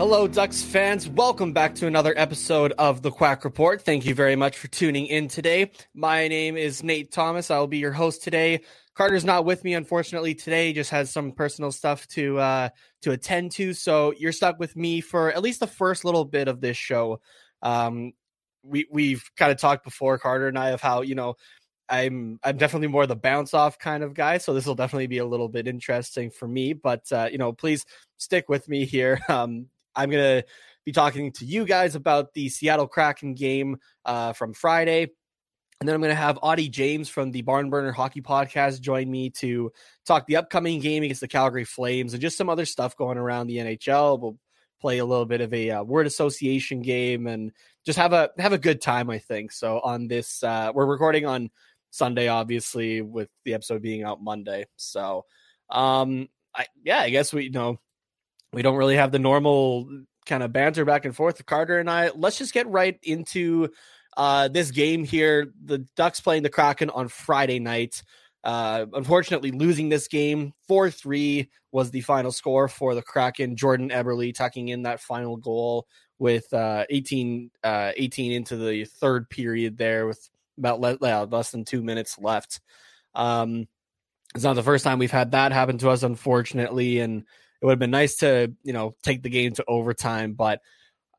Hello, Ducks fans. Welcome back to another episode of the Quack Report. Thank you very much for tuning in today. My name is Nate Thomas. I'll be your host today. Carter's not with me, unfortunately, today. He just has some personal stuff to uh, to attend to. So you're stuck with me for at least the first little bit of this show. Um, we we've kind of talked before, Carter and I, of how you know I'm I'm definitely more the bounce off kind of guy, so this will definitely be a little bit interesting for me. But uh, you know, please stick with me here. Um, I'm going to be talking to you guys about the Seattle Kraken game uh, from Friday. And then I'm going to have Auddie James from the Barnburner Hockey Podcast join me to talk the upcoming game against the Calgary Flames and just some other stuff going around the NHL. We'll play a little bit of a uh, word association game and just have a have a good time. I think so. On this, uh, we're recording on Sunday, obviously, with the episode being out Monday. So, um, I yeah, I guess we you know we don't really have the normal kind of banter back and forth Carter and I. Let's just get right into uh, this game here. The Ducks playing the Kraken on Friday night. Uh, unfortunately, losing this game 4 3 was the final score for the Kraken. Jordan Eberle tucking in that final goal with uh, 18, uh, 18 into the third period there with about le- less than two minutes left. Um, it's not the first time we've had that happen to us, unfortunately. And it would have been nice to you know take the game to overtime, but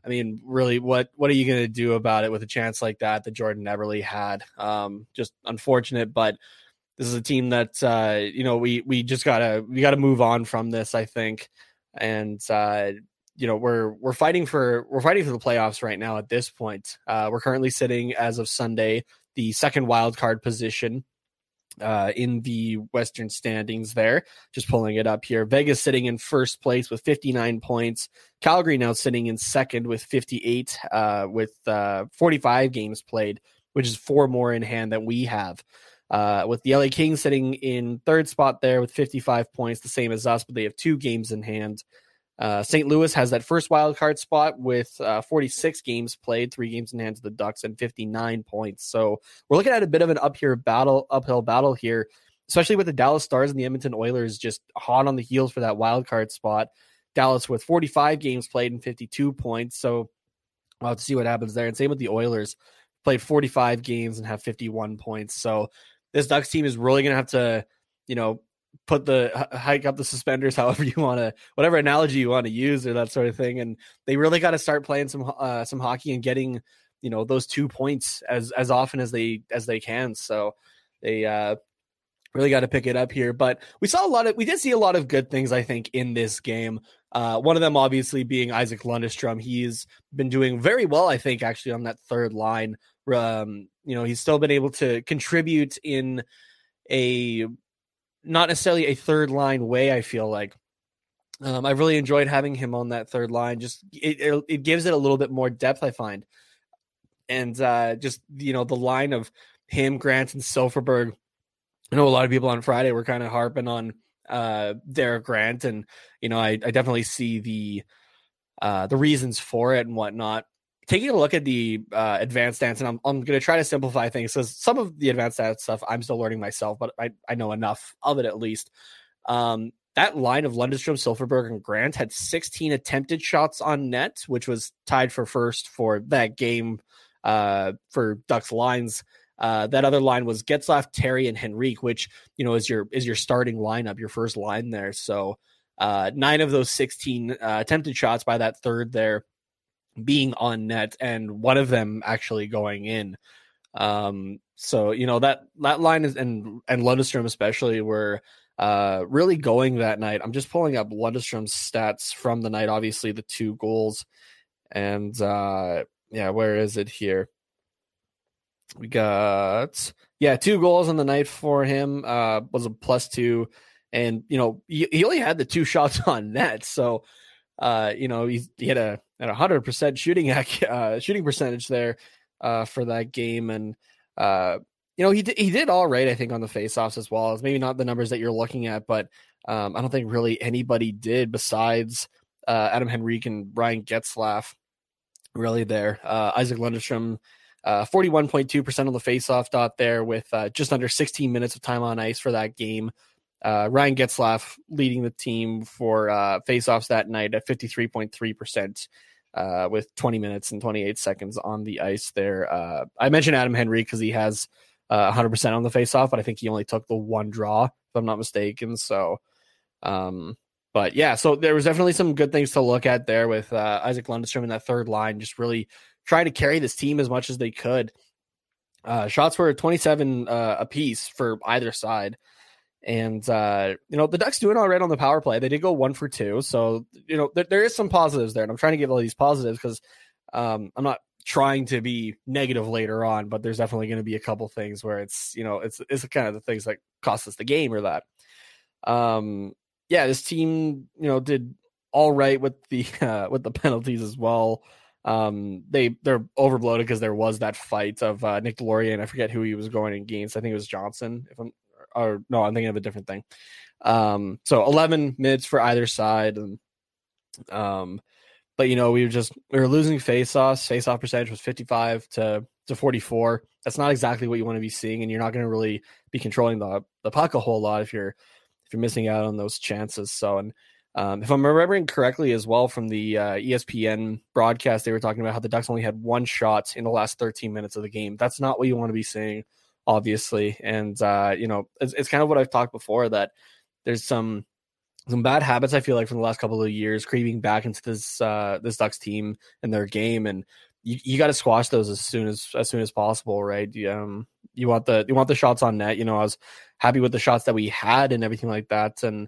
I mean, really, what what are you going to do about it with a chance like that that Jordan Eberle had? Um, just unfortunate, but this is a team that uh, you know we we just gotta we gotta move on from this. I think, and uh, you know we're we're fighting for we're fighting for the playoffs right now. At this point, uh, we're currently sitting as of Sunday the second wild card position uh, in the Western standings there. Just pulling it up here. Vegas sitting in first place with 59 points. Calgary now sitting in second with 58, uh, with uh, 45 games played, which is four more in hand than we have. Uh, with the LA Kings sitting in third spot there with 55 points, the same as us, but they have two games in hand. Uh, St. Louis has that first wild card spot with uh, 46 games played, three games in hand to the Ducks, and 59 points. So we're looking at a bit of an uphill battle, uphill battle here, especially with the Dallas Stars and the Edmonton Oilers just hot on the heels for that wild card spot. Dallas with 45 games played and 52 points. So we'll have to see what happens there. And same with the Oilers, played 45 games and have 51 points. So this Ducks team is really going to have to, you know, put the hike up the suspenders however you want to whatever analogy you want to use or that sort of thing and they really got to start playing some uh, some hockey and getting you know those two points as as often as they as they can. So they uh really got to pick it up here but we saw a lot of we did see a lot of good things i think in this game. Uh one of them obviously being isac lundestrom he's been doing very well i think actually on that third line. Um you know he's still been able to contribute in a not necessarily a third line way. I feel like um, I've really enjoyed having him on that third line. Just it, it gives it a little bit more depth, I find, and uh, just you know the line of him, Grant, and Silfverberg. I know a lot of people on Friday were kind of harping on uh, Derek Grant, and you know I, I definitely see the uh, the reasons for it and whatnot taking a look at the uh, advanced stats, and I'm, I'm going to try to simplify things because some of the advanced stats stuff I'm still learning myself, but I, I know enough of it at least. Um, that line of Lundestrom, Silfverberg, and Grant had 16 attempted shots on net, which was tied for first for that game uh, for Ducks lines. Uh, that other line was Getzlaf, Terry, and Henrique, which you know is your is your starting lineup, your first line there. So uh, nine of those 16 uh, attempted shots by that third there being on net and one of them actually going in. Um, so you know that that line is and and Lundestrom especially were uh really going that night. I'm just pulling up Lundestrom's stats from the night. Obviously, the two goals and uh yeah, where is it here? We got yeah, two goals on the night for him. Uh was a plus two, and you know he, he only had the two shots on net, so uh you know he, he had a at a 100% shooting uh, shooting percentage there uh, for that game. And, uh, you know, he, d- he did all right, I think, on the faceoffs as well. It's maybe not the numbers that you're looking at, but um, I don't think really anybody did besides uh, Adam Henrique and Brian Getzlaf really there. Uh, Isac Lundstrom. Lundestrom, 41.2% uh, on the faceoff dot there with just under 16 minutes of time on ice for that game. Uh, Ryan Getzlaf leading the team for uh, faceoffs that night at 53.3%. Uh, with 20 minutes and 28 seconds on the ice there. Uh, I mentioned Adam Henry because he has uh, 100% on the faceoff, but I think he only took the one draw, if I'm not mistaken. So, um, but yeah, so there was definitely some good things to look at there with uh, Isac Lundestrom in that third line, just really trying to carry this team as much as they could. Uh, shots were 27 uh, apiece for either side. And, uh, you know, the Ducks doing all right on the power play. They did go one for two. So, you know, th- there is some positives there. And I'm trying to give all these positives because um, I'm not trying to be negative later on, but there's definitely going to be a couple things where it's, you know, it's, it's kind of the things that cost us the game or that. Um, yeah, this team, you know, did all right with the, uh, with the penalties as well. Um, they they're overbloated because there was that fight of uh, Nick Deslauriers and I forget who he was going against. I think it was Johnson. If I'm or no, I'm thinking of a different thing. Um, so 11 minutes for either side, and um, but you know we were just we were losing face-offs. Face-off percentage was 55 to to 44. That's not exactly what you want to be seeing, and you're not going to really be controlling the the puck a whole lot if you're if you're missing out on those chances. So and um, if I'm remembering correctly as well from the uh, ESPN broadcast, they were talking about how the Ducks only had one shot in the last 13 minutes of the game. That's not what you want to be seeing, obviously. And, uh, you know, it's, it's kind of what I've talked before that there's some some bad habits I feel like from the last couple of years creeping back into this uh, this Ducks team and their game, and you, you got to squash those as soon as as soon as possible, right? Um, you want the you want the shots on net. You know, I was happy with the shots that we had and everything like that, and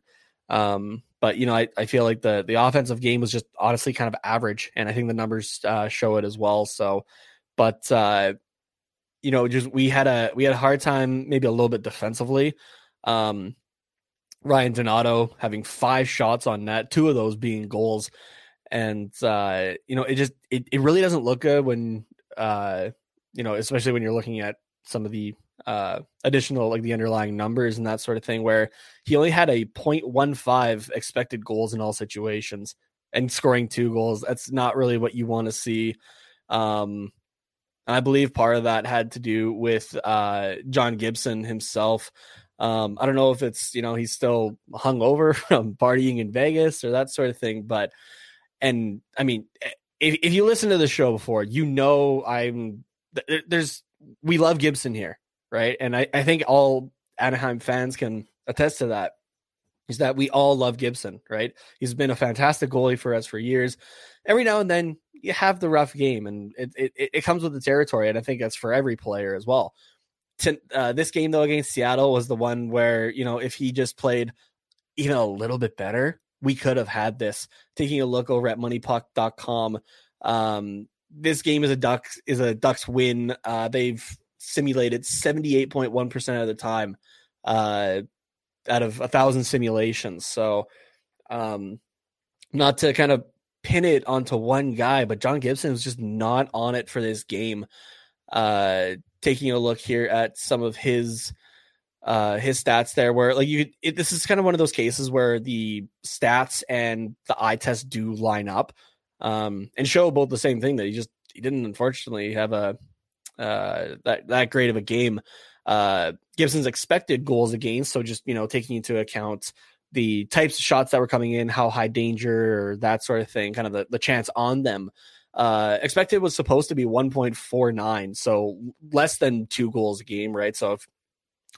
um, but you know, I, I feel like the the offensive game was just honestly kind of average, and I think the numbers uh, show it as well. So, but uh, you know, just we had a we had a hard time maybe a little bit defensively. Um, Ryan Donato having five shots on net, two of those being goals, and uh, you know, it just it, it really doesn't look good when uh, you know, especially when you're looking at some of the uh, additional like the underlying numbers and that sort of thing where he only had a 0.15 expected goals in all situations and scoring two goals. That's not really what you want to see. Um i believe part of that had to do with uh john gibson himself um i don't know if it's you know he's still hung over from partying in vegas or that sort of thing but and i mean if, if you listen to the show before you know i'm there's we love gibson here right? And I, I think all Anaheim fans can attest to that. Is that we all love Gibson, right? He's been a fantastic goalie for us for years. Every now and then you have the rough game, and it it, it comes with the territory, and I think that's for every player as well. To, uh, this game though against Seattle was the one where you know if he just played even a little bit better, we could have had this. Taking a look over at MoneyPuck.com, um, this game is a Ducks is a Ducks win. Uh, they've simulated 78.1% of the time uh, out of a thousand simulations. So, um, not to kind of pin it onto one guy, but John Gibson was just not on it for this game. Uh, taking a look here at some of his uh his stats there where like you it, this is kind of one of those cases where the stats and the eye test do line up um and show both the same thing that he just he didn't unfortunately have a uh, that that great of a game. Uh, Gibson's expected goals against, so just you know taking into account the types of shots that were coming in, how high danger or that sort of thing, kind of the, the chance on them. Uh, expected was supposed to be 1.49, so less than two goals a game, right? So if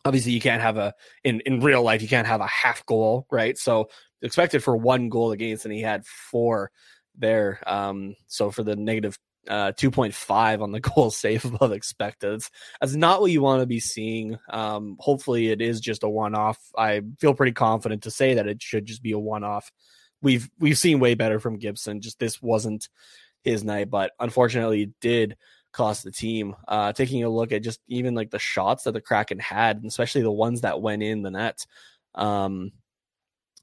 obviously you can't have a in in real life you can't have a half goal, right? So expected for one goal against, and he had four there. Um, so for the negative uh, 2.5 on the goal save above expected. That's not what you want to be seeing. Um, hopefully, it is just a one off. I feel pretty confident to say that it should just be a one off. We've we've seen way better from Gibson. Just this wasn't his night, but unfortunately, it did cost the team. Uh, taking a look at just even like the shots that the Kraken had, and especially the ones that went in the net. Um,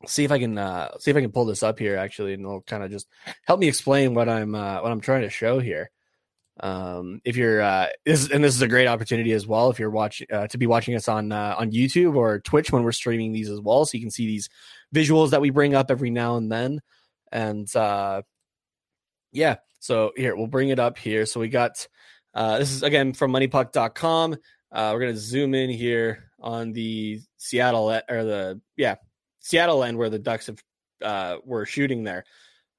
see if I can uh, see if I can pull this up here actually, and it'll kind of just help me explain what I'm uh, what I'm trying to show here. Um, if you're uh, this and this is a great opportunity as well if you're watching uh, to be watching us on uh, on YouTube or Twitch when we're streaming these as well, so you can see these visuals that we bring up every now and then. And uh, yeah, so here we'll bring it up here. So we got uh, this is again from MoneyPuck.com. Uh, we're gonna zoom in here on the Seattle or the yeah Seattle end where the Ducks have uh, were shooting there.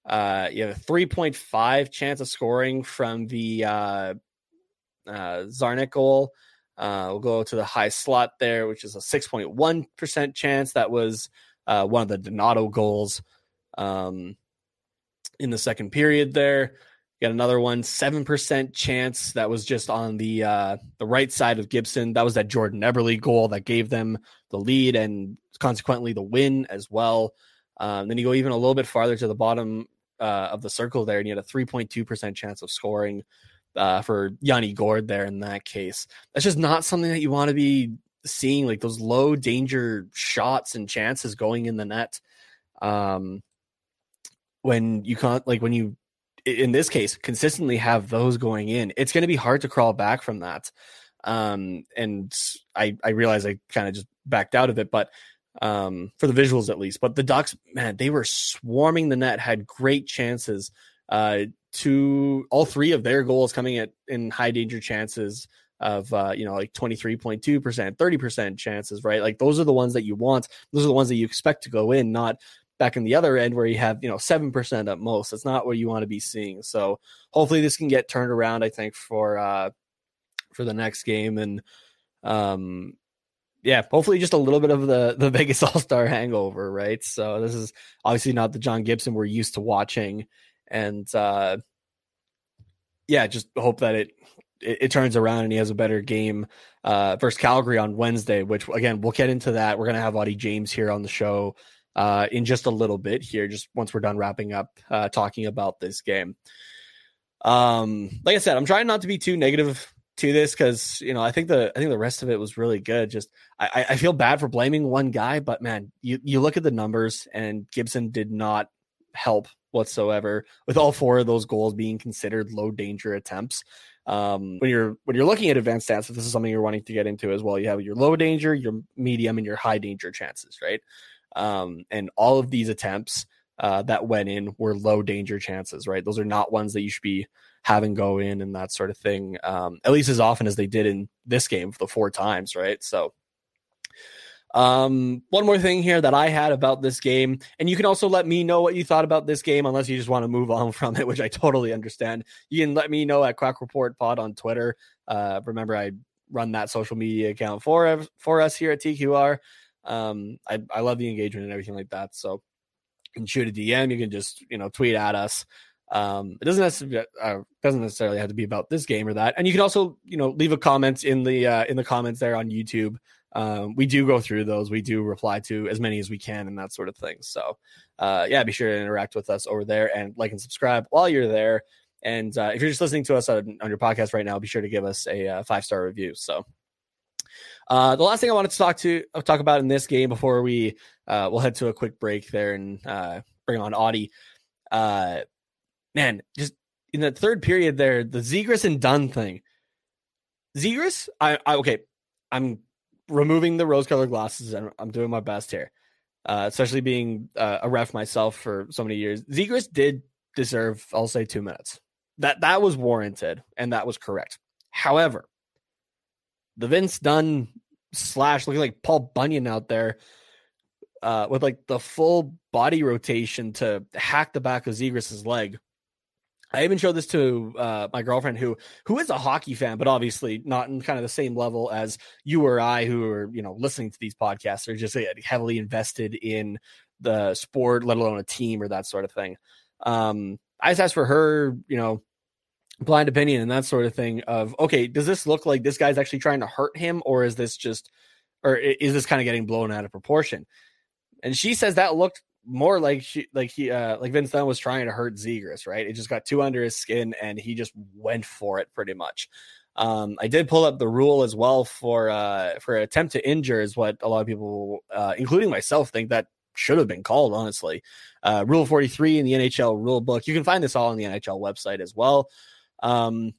Uh, you have a 3.5 chance of scoring from the uh, uh, Czarnik goal. Uh, we'll go to the high slot there, which is a 6.1% chance. That was uh, one of the Donato goals um, in the second period there. Got another one, 7% chance. That was just on the uh, the right side of Gibson. That was that Jordan Eberle goal that gave them the lead and consequently the win as well. Um, then you go even a little bit farther to the bottom uh, of the circle there, and you had a 3.2% chance of scoring uh, for Yanni Gourde there in that case. That's just not something that you want to be seeing, like those low danger shots and chances going in the net. Um, when you can't, like when you, in this case, consistently have those going in, it's going to be hard to crawl back from that. Um, and I, I realize I kind of just backed out of it, but um, for the visuals at least. But the Ducks, man, they were swarming the net, had great chances. Uh, to all three of their goals coming at in high danger chances of uh, you know like 23.2% 30% chances right like those are the ones that you want those are the ones that you expect to go in not back in the other end where you have you know 7% at most that's not what you want to be seeing so hopefully this can get turned around i think for uh for the next game and um yeah, hopefully just a little bit of the the Vegas All Star hangover, right? So this is obviously not the John Gibson we're used to watching, and uh, yeah, just hope that it, it, it turns around and he has a better game uh, versus Calgary on Wednesday. Which again, we'll get into that. We're gonna have Auddie James here on the show uh, in just a little bit here, just once we're done wrapping up uh, talking about this game. Um, like I said, I'm trying not to be too negative to this because you know I think the I think the rest of it was really good. Just I, I feel bad for blaming one guy, but man, you you look at the numbers and Gibson did not help whatsoever with all four of those goals being considered low danger attempts. Um, when you're when you're looking at advanced stats, if this is something you're wanting to get into as well, you have your low danger, your medium, and your high danger chances, right? Um, and all of these attempts uh, that went in were low danger chances, right? Those are not ones that you should be having go in and that sort of thing, um, at least as often as they did in this game the four times, right? So um, one more thing here that I had about this game, and you can also let me know what you thought about this game, unless you just want to move on from it, which I totally understand. You can let me know at Quack Report Pod on Twitter. Uh, remember, I run that social media account for for us here at TQR. Um, I, I love the engagement and everything like that. So you can shoot a DM. You can just you know tweet at us. Um, it doesn't necessarily uh, doesn't necessarily have to be about this game or that. And you can also you know leave a comment in the uh, in the comments there on YouTube um, we do go through those. We do reply to as many as we can and that sort of thing. So, uh, yeah, be sure to interact with us over there and like and subscribe while you're there. And uh, if you're just listening to us on, on, your podcast right now, be sure to give us a, uh, five star review. So, uh, the last thing I wanted to talk to talk about in this game before we uh, we'll head to a quick break there and uh, bring on Auddie. Uh, man, just in the third period there, the Zegras and Dunn thing. Zegras, I, I okay, I'm removing the rose colored glasses, and I'm doing my best here. Uh, especially being uh, a ref myself for so many years. Zegras did deserve, I'll say, two minutes. That that was warranted, and that was correct. However, the Vince Dunn slash looking like Paul Bunyan out there uh, with like the full body rotation to hack the back of Zegras's leg I even showed this to uh, my girlfriend who who is a hockey fan, but obviously not in kind of the same level as you or I, who are you know listening to these podcasts, are just uh, heavily invested in the sport, let alone a team or that sort of thing. Um, I just asked for her, you know, blind opinion and that sort of thing. Of okay, does this look like this guy's actually trying to hurt him, or is this just, or is this kind of getting blown out of proportion? And she says that looked more like she like he uh like Vince Dunn was trying to hurt Zegras, right? It just got too under his skin and he just went for it pretty much. Um, I did pull up the rule as well for uh for attempt to injure is what a lot of people, uh, including myself, think that should have been called. Honestly, uh, Rule forty three in the NHL rule book. You can find this all on the NHL website as well. Um,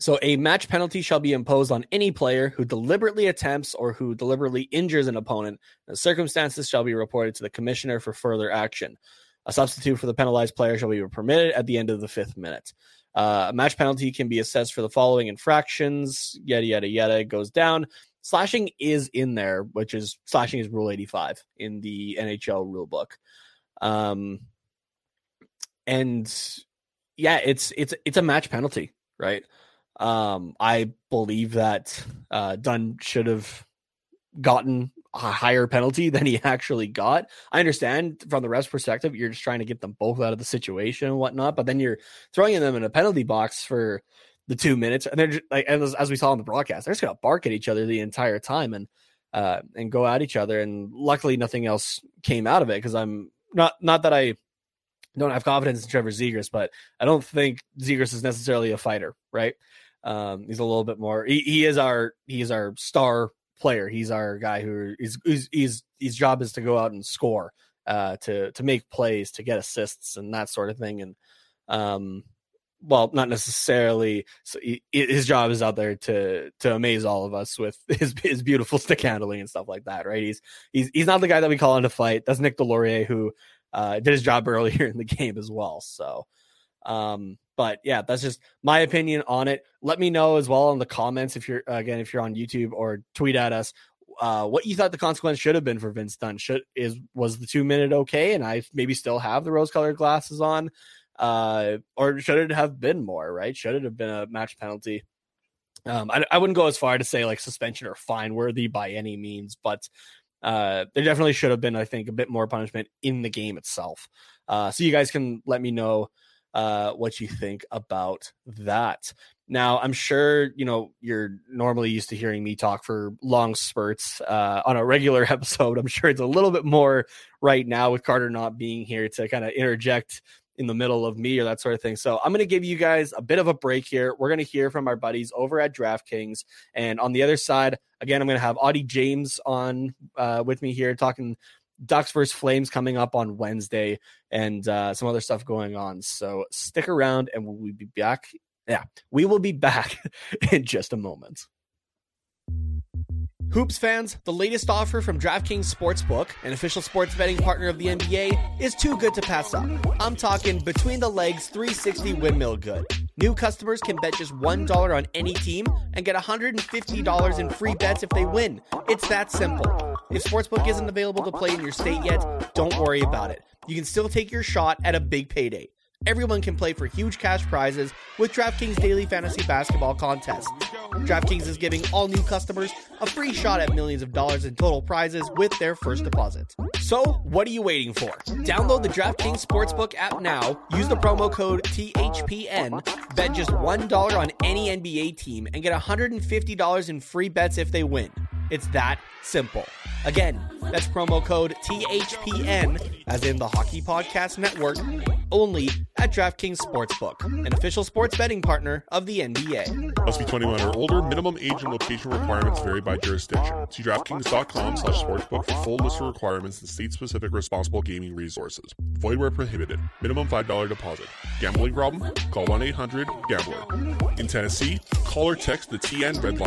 so, a match penalty shall be imposed on any player who deliberately attempts or who deliberately injures an opponent. The circumstances shall be reported to the commissioner for further action. A substitute for the penalized player shall be permitted at the end of the fifth minute. Uh, a match penalty can be assessed for the following infractions. Yada yada yada. It goes down. slashing is in there, which is slashing is rule 85 in the NHL rule book. Um, and yeah, it's it's it's a match penalty, right? Um, I believe that uh, Dunn should have gotten a higher penalty than he actually got. I understand from the ref's perspective, you're just trying to get them both out of the situation and whatnot, but then you're throwing them in a penalty box for the two minutes, and they're just, like, as, as we saw on the broadcast, they're just gonna bark at each other the entire time and uh, and go at each other. And luckily, nothing else came out of it because I'm not not that I don't have confidence in Trevor Zegras, but I don't think Zegras is necessarily a fighter, right? Um, he's a little bit more. He, he is our he is our star player. He's our guy who is he's his job is to go out and score, uh, to to make plays, to get assists and that sort of thing. And um, well, not necessarily. So he, his job is out there to to amaze all of us with his his beautiful stick handling and stuff like that, right? He's he's he's not the guy that we call in to fight. That's Nick Deslauriers who uh, did his job earlier in the game as well. So, um, but yeah, that's just my opinion on it. Let me know as well in the comments if you're again if you're on YouTube or tweet at us uh, what you thought the consequence should have been for Vince Dunn. Should is was the two minute okay, and I maybe still have the rose colored glasses on, uh, or should it have been more? Right? Should it have been a match penalty? Um, I, I wouldn't go as far to say like suspension or fine worthy by any means, but uh, there definitely should have been, I think, a bit more punishment in the game itself. Uh, so you guys can let me know uh, what you think about that. Now, I'm sure you know you're normally used to hearing me talk for long spurts uh, on a regular episode. I'm sure it's a little bit more right now with Carter not being here to kind of interject in the middle of me or that sort of thing. So I'm going to give you guys a bit of a break here. We're going to hear from our buddies over at DraftKings, and on the other side, again, I'm going to have Auddie James on uh, with me here talking Ducks versus Flames coming up on Wednesday and uh, some other stuff going on. So stick around and we'll be back. Yeah, we will be back in just a moment. Hoops fans, the latest offer from DraftKings Sportsbook, an official sports betting partner of the NBA, is too good to pass up. I'm talking between the legs 360 windmill good. New customers can bet just $1 on any team and get $150 in free bets if they win. It's that simple. If Sportsbook isn't available to play in your state yet, don't worry about it. You can still take your shot at a big payday. Everyone can play for huge cash prizes with DraftKings Daily Fantasy Basketball Contest. DraftKings is giving all new customers a free shot at millions of dollars in total prizes with their first deposit. So, what are you waiting for? Download the DraftKings Sportsbook app now, use the promo code THPN, bet just $1 on any NBA team, and get $150 in free bets if they win. It's that simple. Again, that's promo code THPN, as in the Hockey Podcast Network, only at DraftKings Sportsbook, an official sports betting partner of the NBA. Must be 21 or older. Minimum age and location requirements vary by jurisdiction. See DraftKings.com slash sportsbook for full list of requirements and state-specific responsible gaming resources. Void where prohibited. Minimum $5 deposit. Gambling problem? Call 1-800-GAMBLER. In Tennessee, call or text the TN Red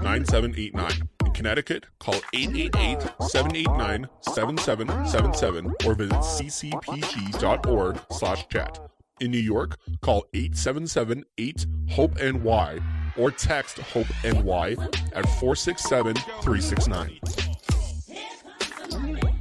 Line 1-800-889-9789. In Connecticut, call 888-789-7777 or visit ccpg.org slash chat. In New York, call 877-8-HOPE-NY or text HOPE-NY at 467-369.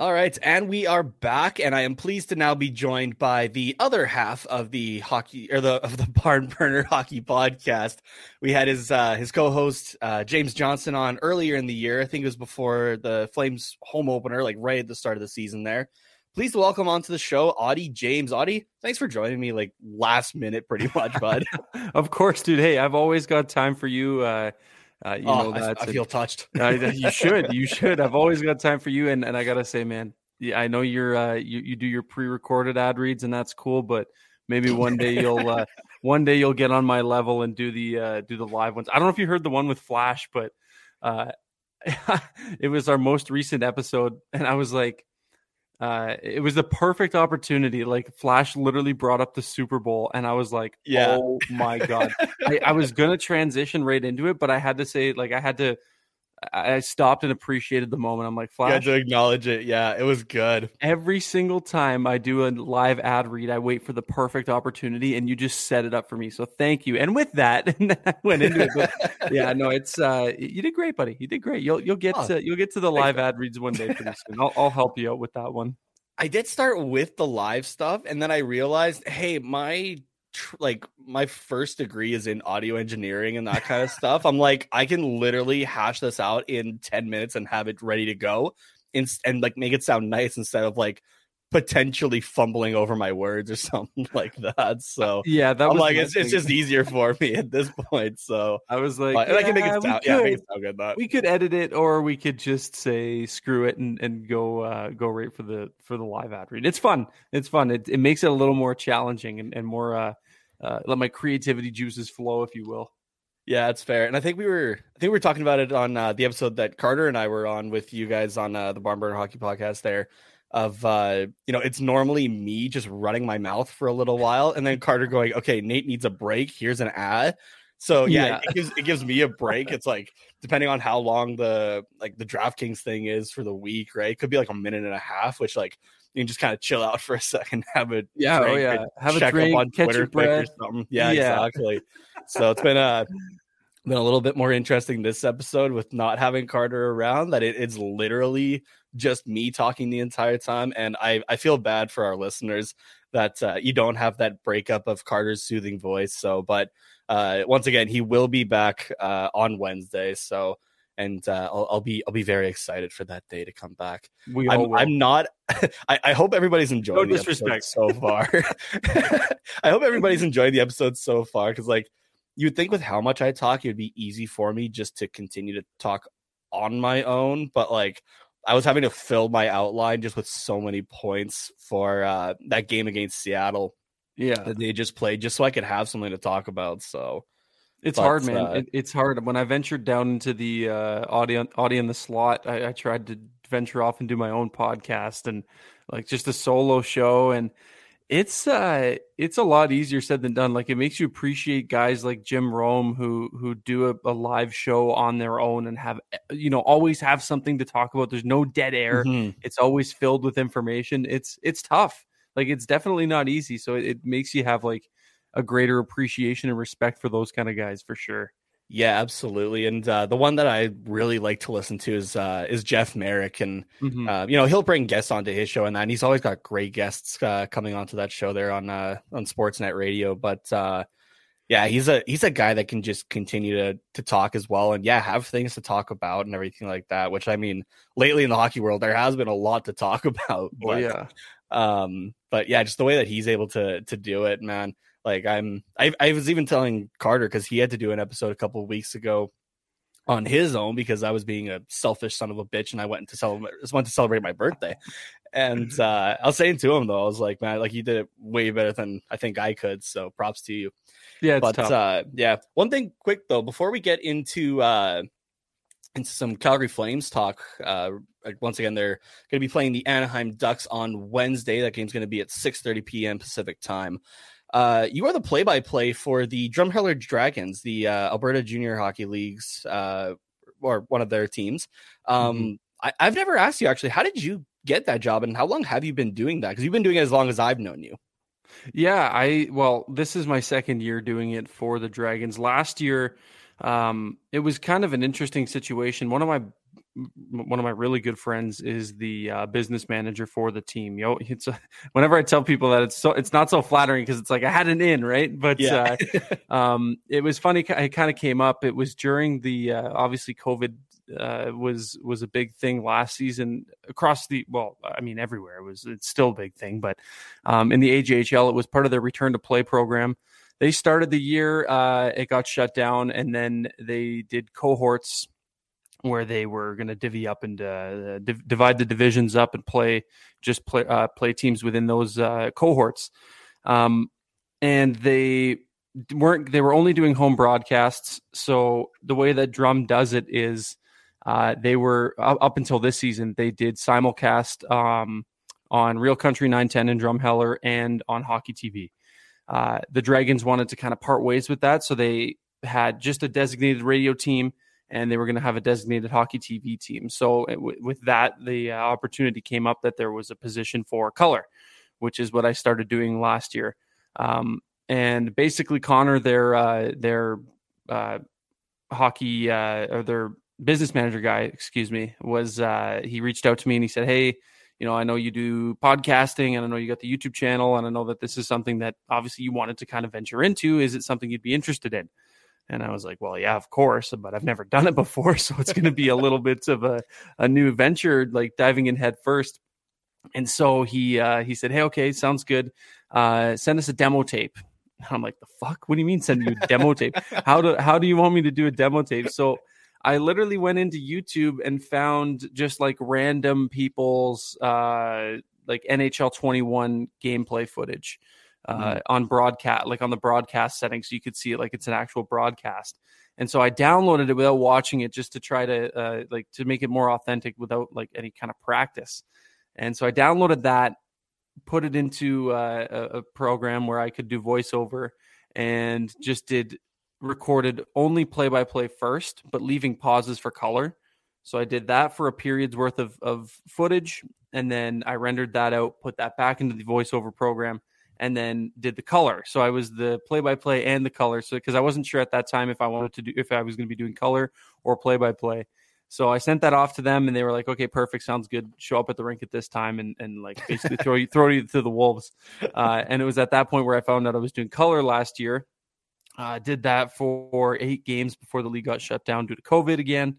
All right, and we are back, and I am pleased to now be joined by the other half of the hockey or the of the Barnburner Hockey Podcast. We had his uh, his co-host uh, James Johnson on earlier in the year. I think it was before the Flames home opener, like right at the start of the season. There, please welcome onto the show, Auddie James. Auddie, thanks for joining me like last minute, pretty much, bud. of course, dude. Hey, I've always got time for you. Uh, uh, you oh, know that. I, I feel touched. uh, you should. You should. I've always got time for you, and, and I gotta say, man, yeah, I know you're uh, you you do your pre-recorded ad reads, and that's cool. But maybe one day you'll uh, one day you'll get on my level and do the uh, do the live ones. I don't know if you heard the one with Flash, but uh, it was our most recent episode, and I was like, uh, it was the perfect opportunity. Like Flash literally brought up the Super Bowl, and I was like, yeah. "Oh my god!" I, I, was gonna transition right into it, but I had to say, like, I had to, I, stopped and appreciated the moment. I'm like, You had to acknowledge it. Yeah, it was good. Every single time I do a live ad read, I wait for the perfect opportunity, and you just set it up for me. So thank you. And with that, and I went into it. But yeah, no, it's uh, you did great, buddy. You did great. You'll you'll get Oh, to you'll get to the live ad reads one day pretty soon. I'll I'll help you out with that one. I did start with the live stuff, and then I realized, hey, my tr- like my first degree is in audio engineering and that kind of stuff. I'm like, I can literally hash this out in ten minutes and have it ready to go, and, and like make it sound nice instead of like potentially fumbling over my words or something like that. So Yeah, that I'm was like, it's, it's just easier for me at this point. So, I was like, but- and I can make "Yeah, it we sound, yeah, make could." it sound good. That we could edit it or we could just say screw it and, and go uh, go right for the for the live ad read. It's fun. It's fun. It, it makes it a little more challenging and, and more uh, uh, let my creativity juices flow, if you will. Yeah, it's fair. And I think we were I think we were talking about it on uh, the episode that Carter and I were on with you guys on uh, the Barnburner Hockey podcast there of uh you know, it's normally me just running my mouth for a little while and then Carter going, "Okay, Nate needs a break. Here's an ad." So, yeah, Yeah. it gives it gives me a break. It's like depending on how long the like the DraftKings thing is for the week, right? It could be like a minute and a half, which like you can just kind of chill out for a second, have a Yeah, oh yeah. Have a check drink, up on catch Twitter or something. Yeah, Yeah. exactly. So it's been a been a little bit more interesting this episode with not having Carter around. That it, it's literally just me talking the entire time, and I I feel bad for our listeners that uh, you don't have that breakup of Carter's soothing voice. So, but uh, once again, he will be back uh, on Wednesday. So. And uh, I'll, I'll be I'll be very excited for that day to come back. We I'm. I'm not. I, I hope everybody's enjoying No the episode disrespect. so far. I hope everybody's enjoying the episode so far because, like, you'd think with how much I talk, it'd be easy for me just to continue to talk on my own. But like, I was having to fill my outline just with so many points for uh, that game against Seattle yeah. that they just played, just so I could have something to talk about. So It's But, hard, man. uh, it, it's hard. When I ventured down into the uh, audio, audio in the slot, I, I tried to venture off and do my own podcast and like just a solo show. And it's uh, it's a lot easier said than done. Like it makes you appreciate guys like Jim Rome who who do a, a live show on their own and have you know always have something to talk about. There's no dead air. Mhm. It's always filled with information. It's it's tough. Like it's definitely not easy. So it, it makes you have like a greater appreciation and respect for those kind of guys for sure. Yeah, absolutely. And uh, the one that I really like to listen to is uh, is Jeff Marek, and Mhm. uh, you know he'll bring guests onto his show and that and he's always got great guests uh, coming onto that show there on uh, on sportsnet radio but uh, yeah he's a he's a guy that can just continue to to talk as well and yeah have things to talk about and everything like that which i mean lately in the hockey world there has been a lot to talk about Oh but, yeah, um but yeah just the way that he's able to to do it man like i'm i, I was even telling carter because he had to do an episode a couple of weeks ago on his own because i was being a selfish son of a bitch and i went to celebrate went to celebrate my birthday. And uh i was saying to him though i was like man like you did it way better than i think i could so props to you. Yeah. But uh yeah. One thing quick though before we get into uh into some calgary flames talk uh like, once again they're going to be playing the anaheim ducks on wednesday. That game's going to be at 6 30 p.m pacific time uh you are the play-by-play for the drumheller dragons the uh alberta junior hockey leagues uh or one of their teams um Mm-hmm. I, i've never asked you actually how did you get that job and how long have you been doing that because you've been doing it as long as i've known you Yeah, I well, this is my second year doing it for the Dragons. Last year, um, it was kind of an interesting situation. One of my one of my really good friends is the uh, business manager for the team. Yo, it's a, whenever I tell people that it's so it's not so flattering because it's like I had an in right, but Yeah. uh, um, it was funny. It kind of came up. It was during the uh, obviously COVID uh, was was a big thing last season across the well, I mean everywhere. It was it's still a big thing, but um, in the AJHL, it was part of their return to play program. They started the year, uh, it got shut down, and then they did cohorts where they were going to divvy up and uh, div- divide the divisions up and play just play uh, play teams within those uh, cohorts. Um, and they weren't they were only doing home broadcasts. So the way that Drum does it is uh, they were up until this season they did simulcast um, on Real Country 910 and Drumheller and on Hockey TV. Uh, the Dragons wanted to kind of part ways with that, so they had just a designated radio team and they were going to have a designated hockey TV team. So uh, with that, the uh, opportunity came up that there was a position for color, which is what I started doing last year. Um, and basically, Connor, their uh, their uh, hockey uh, or their business manager guy, excuse me, was uh, he reached out to me and he said, "Hey." You know, I know you do podcasting and I know you got the YouTube channel and I know that this is something that obviously you wanted to kind of venture into. Is it something you'd be interested in? And I was like, well, yeah, of course, but I've never done it before. So it's going to be a little bit of a, a new venture, like diving in head first. And so he, uh, he said, Hey, okay, sounds good. Uh, send us a demo tape. I'm like, the fuck? What do you mean send you a demo tape? How do, how do you want me to do a demo tape? So I literally went into YouTube and found just like random people's, uh, like NHL 21 gameplay footage uh, mm. on broadcast, like on the broadcast settings, so you could see it like it's an actual broadcast. And so I downloaded it without watching it, just to try to uh, like to make it more authentic without like any kind of practice. And so I downloaded that, put it into uh, a, a program where I could do voiceover, and just did recorded only play by play first, but leaving pauses for color. So I did that for a period's worth of, of footage, and then I rendered that out, put that back into the voiceover program, and then did the color. So I was the play by play and the color. So because I wasn't sure at that time if I wanted to do if I was going to be doing color or play by play. So I sent that off to them, and they were like, "Okay, perfect, sounds good. Show up at the rink at this time, and and like basically throw you throw you to the wolves." Uh, and it was at that point where I found out I was doing color last year. I uh, did that for eight games before the league got shut down due to COVID again.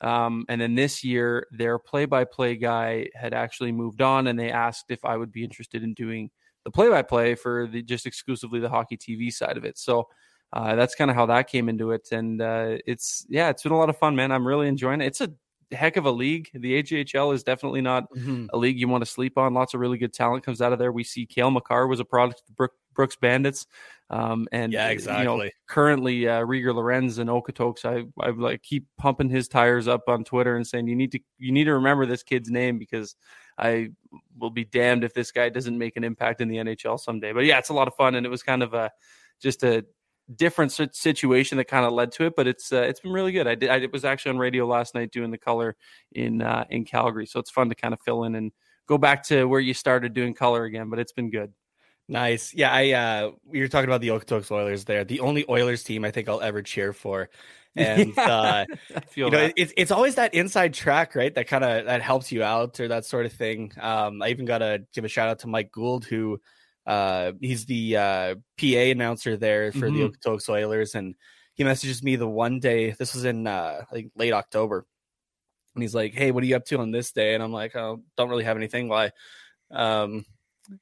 Um, and then this year, their play by play guy had actually moved on, and they asked if I would be interested in doing the play by play for the just exclusively the hockey TV side of it. So uh, that's kind of how that came into it. And uh, it's, yeah, it's been a lot of fun, man. I'm really enjoying it. It's a heck of a league. The AJHL is definitely not mm-hmm. a league you want to sleep on. Lots of really good talent comes out of there. We see Cale Makar was a product of the Brooks Bandits. Um, and yeah, exactly. You know, currently, uh, Rieger Lorenz and Okotoks, I, I like keep pumping his tires up on Twitter and saying you need to you need to remember this kid's name because I will be damned if this guy doesn't make an impact in the NHL someday. But yeah, it's a lot of fun, and it was kind of a just a different situation that kind of led to it. But it's uh, it's been really good. I did. I was actually on radio last night doing the color in uh, in Calgary, so it's fun to kind of fill in and go back to where you started doing color again. But it's been good. Nice. Yeah, I uh were talking about the Okotoks Oilers there. The only Oilers team I think I'll ever cheer for. And uh you know, it's it's always that inside track, right? That kind of that helps you out or that sort of thing. Um I even got to give a shout out to Mike Gould who uh he's the uh PA announcer there for mm-hmm. the Okotoks Oilers and he messages me the one day this was in uh I think late October. And he's like, "Hey, what are you up to on this day?" And I'm like, "Oh, don't really have anything. Why?" Um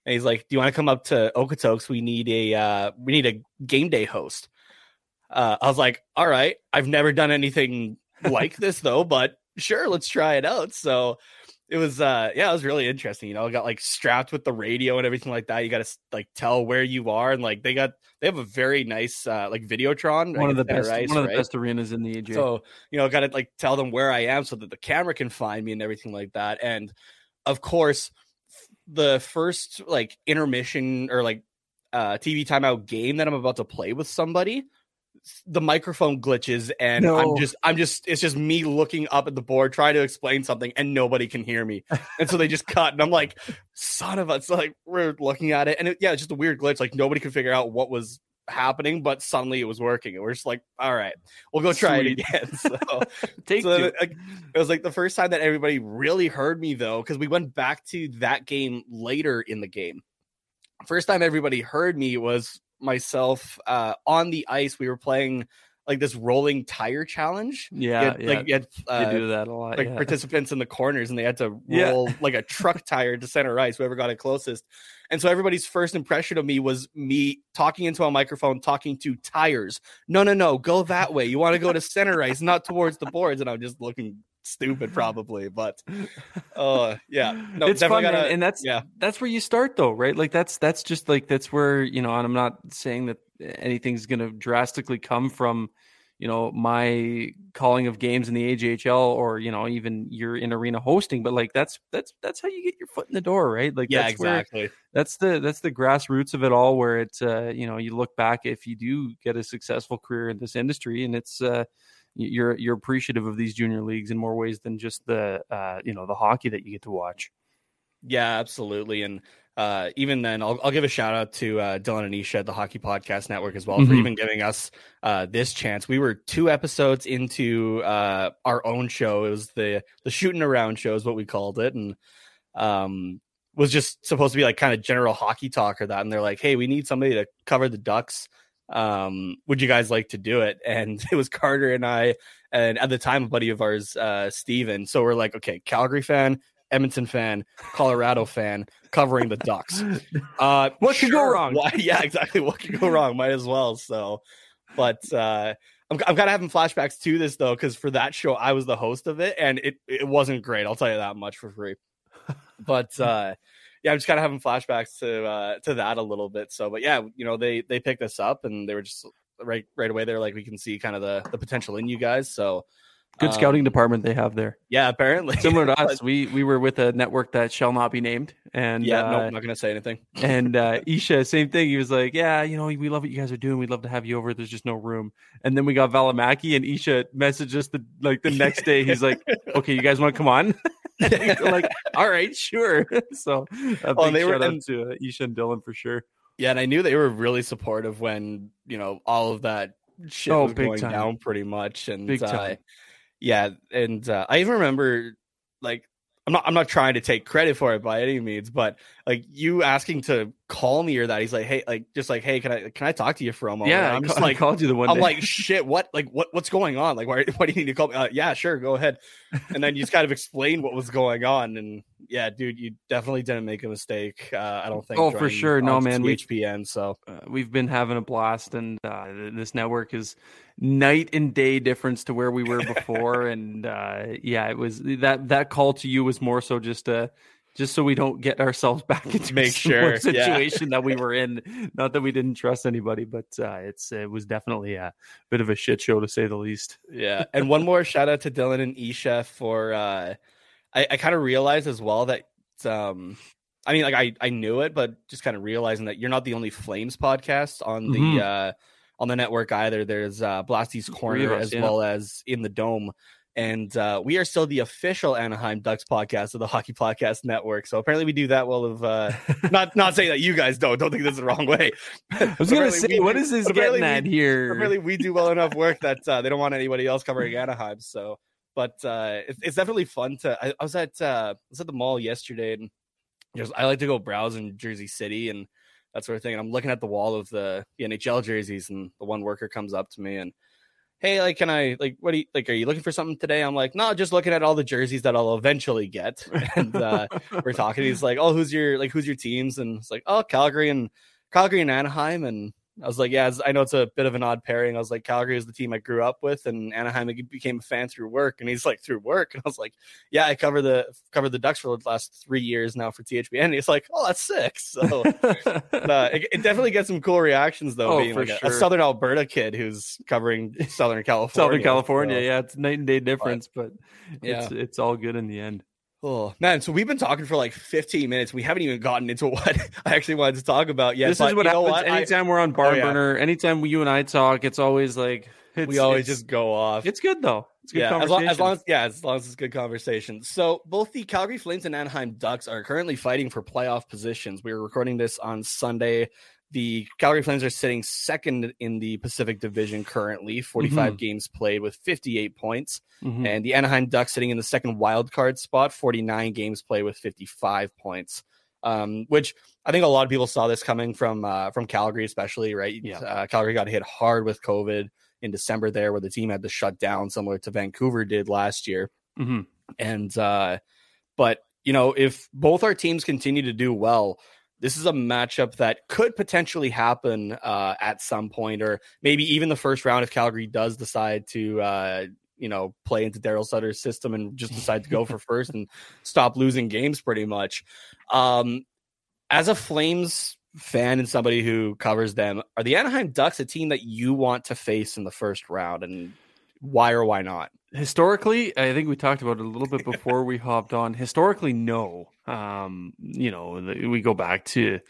and he's like, "Do you want to come up to Okotoks? We need a uh, we need a game day host." Uh, I was like, "All right, I've never done anything like this though, but sure, let's try it out." So it was uh yeah it was really interesting you know I got like strapped with the radio and everything like that you got to like tell where you are and like they got they have a very nice uh like videotron one of the best ice, one of the right? best arenas in the AJ. so you know got to like tell them where i am so that the camera can find me and everything like that and of course the first like intermission or like uh TV timeout game that I'm about to play with somebody, the microphone glitches and no. I'm just I'm just it's just me looking up at the board trying to explain something and nobody can hear me. and so they just cut and I'm like, son of a so like we're looking at it and it, yeah, it's just a weird glitch. Like nobody could figure out what was happening, but suddenly it was working. And we're just like, all right, we'll go try Sweet. it again. So, Take so it, it was like the first time that everybody really heard me though, because we went back to that game later in the game. First time everybody heard me was myself uh, on the ice. We were playing like this rolling tire challenge. Yeah, had, yeah. like you had, uh, do that a lot. Like yeah. participants in the corners, and they had to roll yeah. like a truck tire to center ice. Whoever got it closest. And so everybody's first impression of me was me talking into a microphone, talking to tires. No, no, no, go that way. You want to go to center ice, not towards the boards. And I'm just looking stupid probably but uh yeah. No it's fun gotta, and that's yeah. that's where you start though right? Like that's that's just like that's where you know and i'm not saying that anything's going to drastically come from you know my calling of games in the AJHL or you know even you're in arena hosting but like that's that's that's how you get your foot in the door right? Like yeah that's exactly. where, that's the that's the grassroots of it all where it's uh you know you look back if you do get a successful career in this industry and it's uh you're you're appreciative of these junior leagues in more ways than just the uh, you know the hockey that you get to watch. Yeah, absolutely. And uh, even then, I'll, I'll give a shout out to uh, Dylan and Isha at the Hockey Podcast Network as well mm-hmm. for even giving us uh, this chance. We were two episodes into uh, our own show. It was the the shooting around show is what we called it, and um, was just supposed to be like kind of general hockey talk or that. And they're like, "Hey, we need somebody to cover the Ducks. Um, would you guys like to do it?" And it was Carter and I, and at the time, a buddy of ours, uh, Steven. So we're like, "Okay, Calgary fan, Edmonton fan, Colorado fan, covering the Ducks. Uh, what could go wrong? Why, yeah, exactly. What could go wrong? Might as well. So, but uh, I'm, I'm kind of having flashbacks to this though, because for that show, I was the host of it, and it it wasn't great. I'll tell you that much for free. But uh, yeah, I'm just kind of having flashbacks to uh, to that a little bit. So, but yeah, you know, they they picked us up, and they were just right right away. They're like, we can see kind of the the potential in you guys. So Good scouting um, department they have there. Yeah, apparently similar to us. we we were with a network that shall not be named, and yeah, uh, no, I'm not going to say anything. and uh, Isha, same thing. He was like, "Yeah, you know, we love what you guys are doing. We'd love to have you over. There's just no room." And then we got Valimaki, and Isha messaged us the like the next day. He's like, "Okay, you guys want to come on?" like, "All right, sure." so, a oh, they were, and, to uh, Isha and Dylan for sure. Yeah, and I knew they were really supportive when you know all of that shit oh, was going time. down pretty much, and big uh, time. Uh, yeah, and uh, I even remember like I'm not I'm not trying to take credit for it by any means, but like you asking to call me or that he's like, hey, like just like, hey, can I can I talk to you for a moment? Yeah, I'm just like called you the one. I'm day. like, shit, what like what what's going on? Like, why why do you need to call me? Uh, yeah, sure, go ahead. And then you just kind of explain what was going on, and yeah, dude, you definitely didn't make a mistake. Uh, I don't think. Oh, for sure, no man. HPN, so uh, we've been having a blast, and uh, this network is night and day difference to where we were before. and uh, yeah, it was that that call to you was more so just a just so we don't get ourselves back into make sure situation yeah. that we were in. Not that we didn't trust anybody, but uh, it's it was definitely a bit of a shit show to say the least. Yeah, and one more shout out to Dylan and Isha for. Uh, I, I kind of realized as well that um, I mean, like I I knew it, but just kind of realizing that you're not the only Flames podcast on the mm-hmm. uh on the network either. There's uh, Blasty's Corner us, as yeah. well as In the Dome. And uh, we are still the official Anaheim Ducks podcast of the Hockey Podcast Network. So apparently we do that well. Of uh, not not saying that you guys don't. Don't think this is the wrong way. I was going to say, we, what is this getting at we, here? Apparently we do well enough work that uh, they don't want anybody else covering Anaheim. So, but uh, it, it's definitely fun to. I, I was at uh, I was at the mall yesterday, and just, I like to go browse in Jersey City and that sort of thing. And I'm looking at the wall of the, the NHL jerseys, and the one worker comes up to me and, hey, like, can I, like, what do you, like, are you looking for something today? I'm like, no, just looking at all the jerseys that I'll eventually get. And uh, we're talking. He's like, oh, who's your, like, who's your teams? And it's like, oh, Calgary and Calgary and Anaheim. And I was like, yeah, I know it's a bit of an odd pairing. I was like, Calgary is the team I grew up with, and Anaheim became a fan through work. And he's like, through work, and I was like, yeah, I cover the cover the Ducks for the last three years now for THPN. And he's like, oh, that's sick. So uh, it, it, definitely gets some cool reactions though, oh, being like sure. a, a, Southern Alberta kid who's covering Southern California. Southern California, so. yeah, it's night and day difference, but, but yeah, it's, it's all good in the end. Oh man, so we've been talking for like 15 minutes. We haven't even gotten into what I actually wanted to talk about yet. This is what happens what? anytime I, we're on Barn oh, Burner. Anytime you and I talk, it's always like it's, we always just go off. It's good though. It's good yeah, as long, as long, as yeah, as long as it's good conversation. So both the Calgary Flames and Anaheim Ducks are currently fighting for playoff positions. We are recording this on Sunday, the Calgary Flames are sitting second in the Pacific Division currently, 45 mm-hmm. games played with 58 points. Mm-hmm. And the Anaheim Ducks sitting in the second wild card spot, 49 games played with 55 points. Um, which I think a lot of people saw this coming from uh, from Calgary, especially right. Yeah. Uh, Calgary got hit hard with COVID in December there, where the team had to shut down, similar to Vancouver did last year. Mm-hmm. And uh, but you know, if both our teams continue to do well, this is a matchup that could potentially happen uh, at some point, or maybe even the first round if Calgary does decide to, uh, you know, play into Daryl Sutter's system and just decide to go for first and stop losing games pretty much. Um, as a Flames fan and somebody who covers them, are the Anaheim Ducks a team that you want to face in the first round, and why or why not? Historically, I think we talked about it a little bit before we hopped on. Historically, no. Um, you know, the, we go back to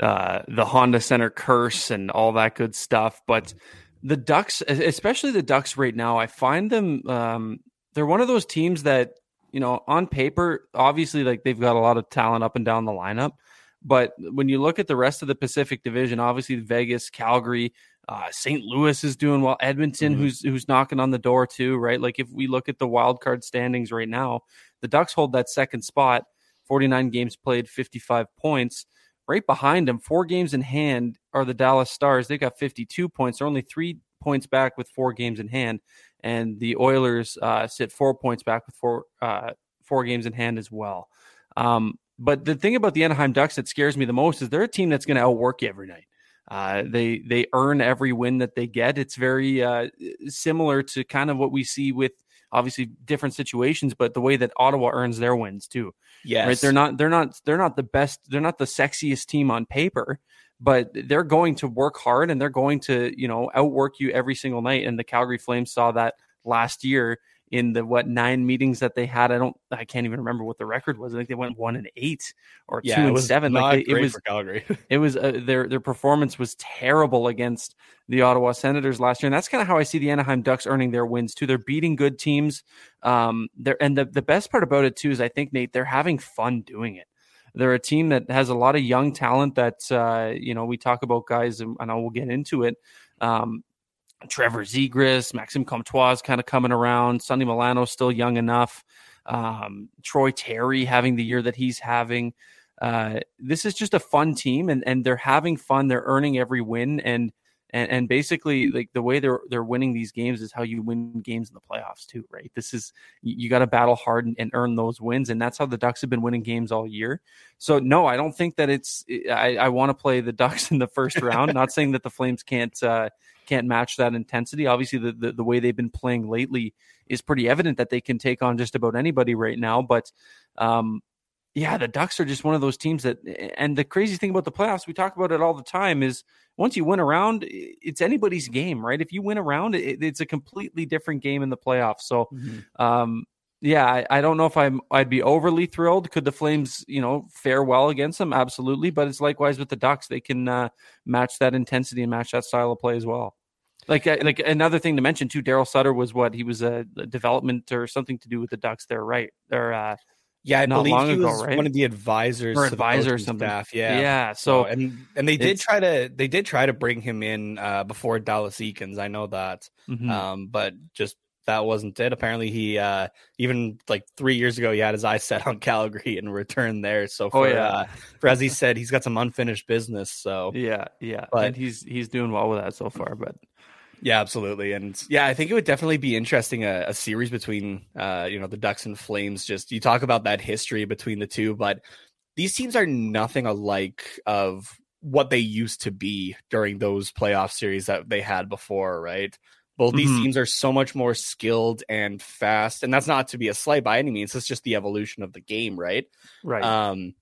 uh, the Honda Center curse and all that good stuff. But the Ducks, especially the Ducks right now, I find them um, they're one of those teams that you know on paper, obviously, like they've got a lot of talent up and down the lineup. But when you look at the rest of the Pacific Division, obviously Vegas, Calgary, uh, St. Louis is doing well. Edmonton, mm-hmm. who's who's knocking on the door too, right? Like if we look at the wild card standings right now, the Ducks hold that second spot, 49 games played, 55 points. Right behind them, four games in hand, are the Dallas Stars. They've got 52 points. They're only three points back with four games in hand, and the Oilers uh, sit four points back with four uh, four games in hand as well. Um, but the thing about the Anaheim Ducks that scares me the most is they're a team that's going to outwork you every night. Uh, they they earn every win that they get. It's very uh, similar to kind of what we see with obviously different situations, but the way that Ottawa earns their wins too. Yes, right. They're not they're not they're not the best. They're not the sexiest team on paper, but they're going to work hard and they're going to you know outwork you every single night. And the Calgary Flames saw that last year in the what nine meetings that they had. I don't, I can't even remember what the record was. I think they went one and eight or yeah, two and seven. Like they, it was for Calgary. it was uh, their their performance was terrible against the Ottawa Senators last year, and that's kind of how I see the Anaheim Ducks earning their wins too. They're beating good teams. Um, they're and the the best part about it too is I think Nate they're having fun doing it. They're a team that has a lot of young talent that uh, you know we talk about guys, and, and I will get into it. Um, Trevor Zegras, Maxim Comtois is kind of coming around. Sonny Milano still young enough. Um, Troy Terry having the year that he's having. Uh, this is just a fun team, and and they're having fun. They're earning every win, and and and basically like the way they're they're winning these games is how you win games in the playoffs too, right? This is you got to battle hard and, and, earn those wins, and that's how the Ducks have been winning games all year. So no, I don't think that it's. I, I want to play the Ducks in the first round. Not saying that the Flames can't. Uh, can't match that intensity. Obviously, the, the, the way they've been playing lately is pretty evident that they can take on just about anybody right now. But um, yeah, the Ducks are just one of those teams that. And the crazy thing about the playoffs, we talk about it all the time, is once you win around, it's anybody's game, right? If you win around, it, it's a completely different game in the playoffs. So, mm-hmm. um, yeah, I, I, don't know if I'm I'd be overly thrilled. Could the Flames, you know, fare well against them? Absolutely, but it's likewise with the Ducks. They can uh, match that intensity and match that style of play as well. Like uh, like another thing to mention too, Daryl Sutter was what he was a, a, development or something to do with the Ducks. There, right? There, uh, yeah, I not believe long he ago, was right? one of the advisors or advisor or something. Staff. Yeah, yeah. So, so and and they did try to they did try to bring him in uh, before Dallas Eakins. I know that, mm-hmm. um, but just that wasn't it. Apparently, he uh, even like three years ago, he had his eyes set on Calgary and returned there. So, oh, for, oh, yeah. uh, for as he said, he's got some unfinished business. So, yeah, yeah, but and he's he's doing well with that so far. But yeah, absolutely, and yeah, I think it would definitely be interesting a, a series between uh, you know the Ducks and Flames. Just you talk about that history between the two, but these teams are nothing alike of what they used to be during those playoff series that they had before, right? Both these mm-hmm. teams are so much more skilled and fast, and that's not to be a slight by any means. It's just the evolution of the game, right? Right. Um,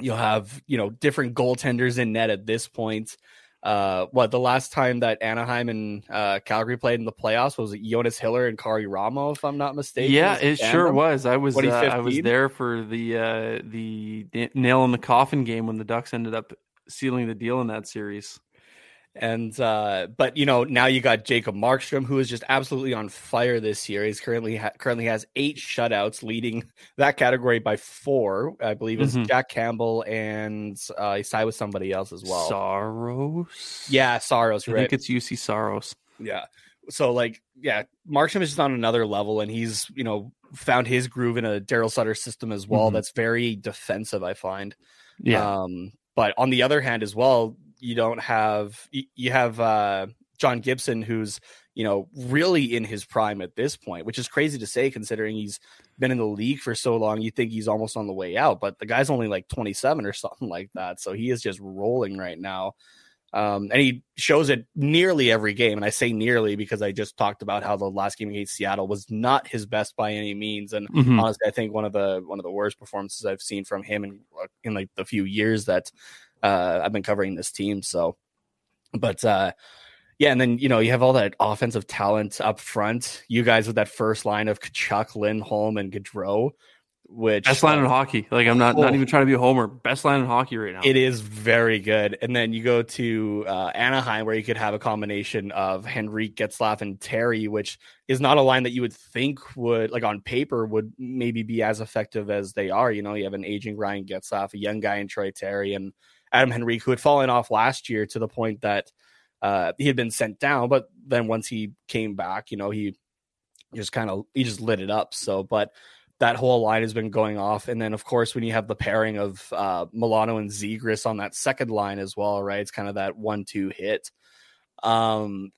you'll have you know different goaltenders in net at this point uh, what the last time that Anaheim and uh, Calgary played in the playoffs was Jonas Hiller and Karri Ramo, if I'm not mistaken. Yeah, it sure was. I was uh, I was there for the uh, the nail in the coffin game when the Ducks ended up sealing the deal in that series. And uh, but you know now you got Jacob Markstrom, who is just absolutely on fire this year. He's currently ha- currently has eight shutouts, leading that category by four. I believe mm-hmm. is Jack Campbell, and uh, tied with somebody else as well. Saros, yeah, Saros. I right. think it's Juuse Saros. Yeah. So like, yeah, Markstrom is just on another level, and he's you know found his groove in a Daryl Sutter system as well. Mm-hmm. That's very defensive, I find. Yeah. Um, but on the other hand, as well, you don't have you have uh, John Gibson, who's you know really in his prime at this point, which is crazy to say considering he's been in the league for so long. You think he's almost on the way out, but the guy's only like 27 or something like that, so he is just rolling right now. Um, and he shows it nearly every game. And I say nearly because I just talked about how the last game against Seattle was not his best by any means. And mm-hmm. honestly, I think one of the one of the worst performances I've seen from him in in like the few years that uh, I've been covering this team. So, but uh, yeah, and then you know you have all that offensive talent up front. You guys with that first line of Tkachuk, Lindholm, and Gaudreau. which best line in hockey. Like I'm not oh, not even trying to be a homer. Best line in hockey right now. It is very good. And then you go to uh, Anaheim where you could have a combination of Henrique, Getzlaf, and Terry, which is not a line that you would think would like on paper would maybe be as effective as they are. You know, you have an aging Ryan Getzlaf, a young guy in Troy Terry, and Adam Henrique, who had fallen off last year to the point that uh, he had been sent down. But then once he came back, you know, he just kind of he just lit it up. So, but that whole line has been going off. And then, of course, when you have the pairing of uh, Milano and Zegras on that second line as well, right? It's kind of that one-two hit. Um,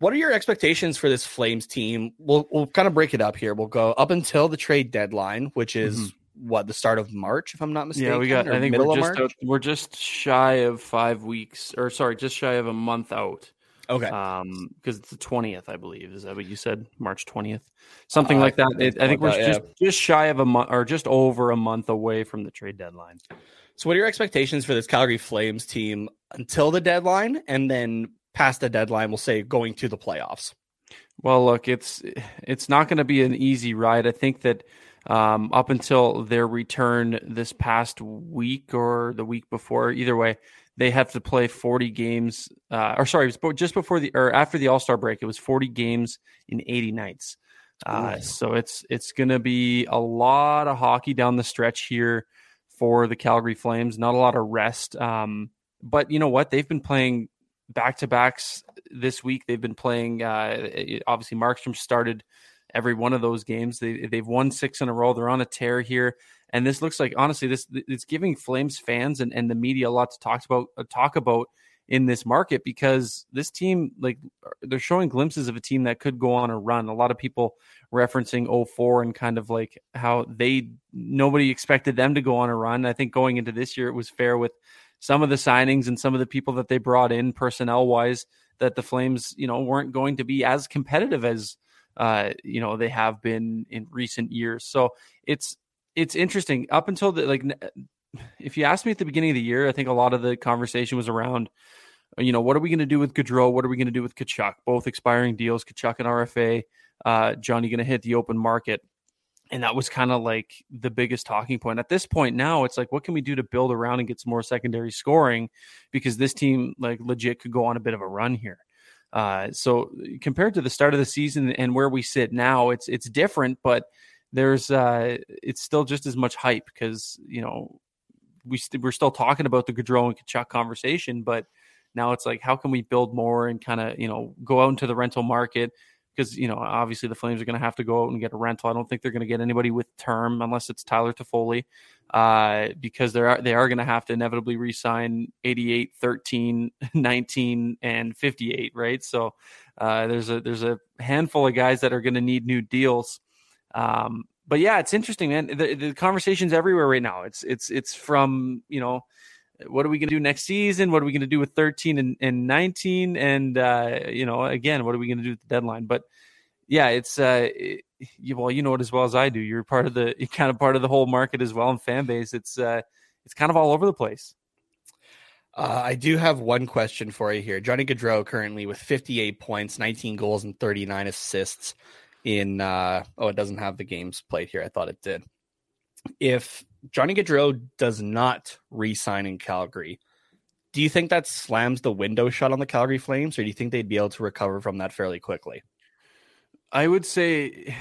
what are your expectations for this Flames team? We'll we'll kind of break it up here. We'll go up until the trade deadline, which is mm-hmm. What the start of March, if I'm not mistaken. Yeah, we got. I think we're just we're just shy of five weeks, or sorry, just shy of a month out. Okay. Um, because it's the twentieth, I believe. Is that what you said? March twentieth, something uh, like that. It, I think we're that, just yeah. just shy of a month, or just over a month away from the trade deadline. So, what are your expectations for this Calgary Flames team until the deadline, and then past the deadline? We'll say going to the playoffs. Well, look, it's it's not going to be an easy ride. I think that um, up until their return this past week or the week before, either way, they have to play 40 games uh, or sorry just before the or after the all-star break it was 40 games in 80 nights. Uh, so it's it's going to be a lot of hockey down the stretch here for the calgary flames. Not a lot of rest um, but you know what? They've been playing back-to-backs this week. They've been playing uh, obviously markstrom started every one of those games they, they've won six in a row they're on a tear here and this looks like honestly, this it's giving Flames fans and, and the media a lot to talk about uh, talk about in this market because this team like they're showing glimpses of a team that could go on a run. A lot of people referencing 04 and kind of like how they nobody expected them to go on a run. I think going into this year it was fair with some of the signings and some of the people that they brought in personnel wise that the Flames, you know, weren't going to be as competitive as uh, you know, they have been in recent years. So it's it's interesting up until the like if you asked me at the beginning of the year, I think a lot of the conversation was around, you know, what are we going to do with Gaudreau? What are we going to do with Tkachuk? Both expiring deals, Tkachuk and RFA. Uh, Johnny going to hit the open market, and that was kind of like the biggest talking point. At this point now, it's like, what can we do to build around and get some more secondary scoring? Because this team, like, legit could go on a bit of a run here. Uh, so compared to the start of the season and where we sit now, it's it's different, but there's uh, it's still just as much hype because you know we we st- we're still talking about the Gaudreau and Tkachuk conversation, but now it's like how can we build more and kind of you know go out into the rental market because you know obviously the Flames are going to have to go out and get a rental. I don't think they're going to get anybody with term unless it's Tyler Toffoli, uh, because they are they are going to have to inevitably re-sign 88, 13, 19, and 58, right? So uh, there's a there's a handful of guys that are going to need new deals. Um, but yeah, it's interesting, man. The, the conversation's everywhere right now. It's it's it's from you know, what are we going to do next season? What are we going to do with 13 and, and 19? And uh, you know, again, what are we going to do with the deadline? But yeah, it's uh, it, well, you know it as well as I do. You're part of the you're kind of part of the whole market as well and fan base. It's uh, it's kind of all over the place. Uh, I do have one question for you here. Johnny Gaudreau currently with 58 points, 19 goals, and 39 assists in uh oh it doesn't have the games played here i thought it did if johnny gaudreau does not re-sign in calgary. Do you think that slams the window shut on the calgary flames or do you think they'd be able to recover from that fairly quickly? I would say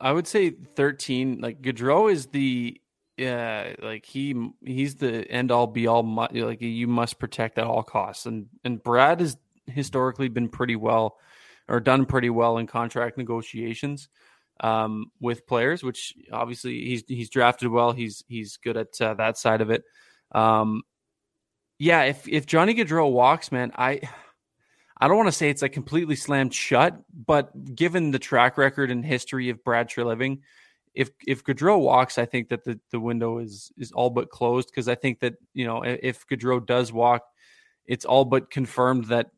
i would say 13 like gaudreau is the yeah like he he's the end all be all like you must protect at all costs. And and brad has historically been pretty well or done pretty well in contract negotiations um, with players, which obviously he's he's drafted well. He's he's good at uh, that side of it. Um, yeah, if if Johnny Gaudreau walks, man, I I don't want to say it's like completely slammed shut, but given the track record and history of Brad Treliving, if if Gaudreau walks, I think that the, the window is is all but closed because I think that you know if Gaudreau does walk, it's all but confirmed that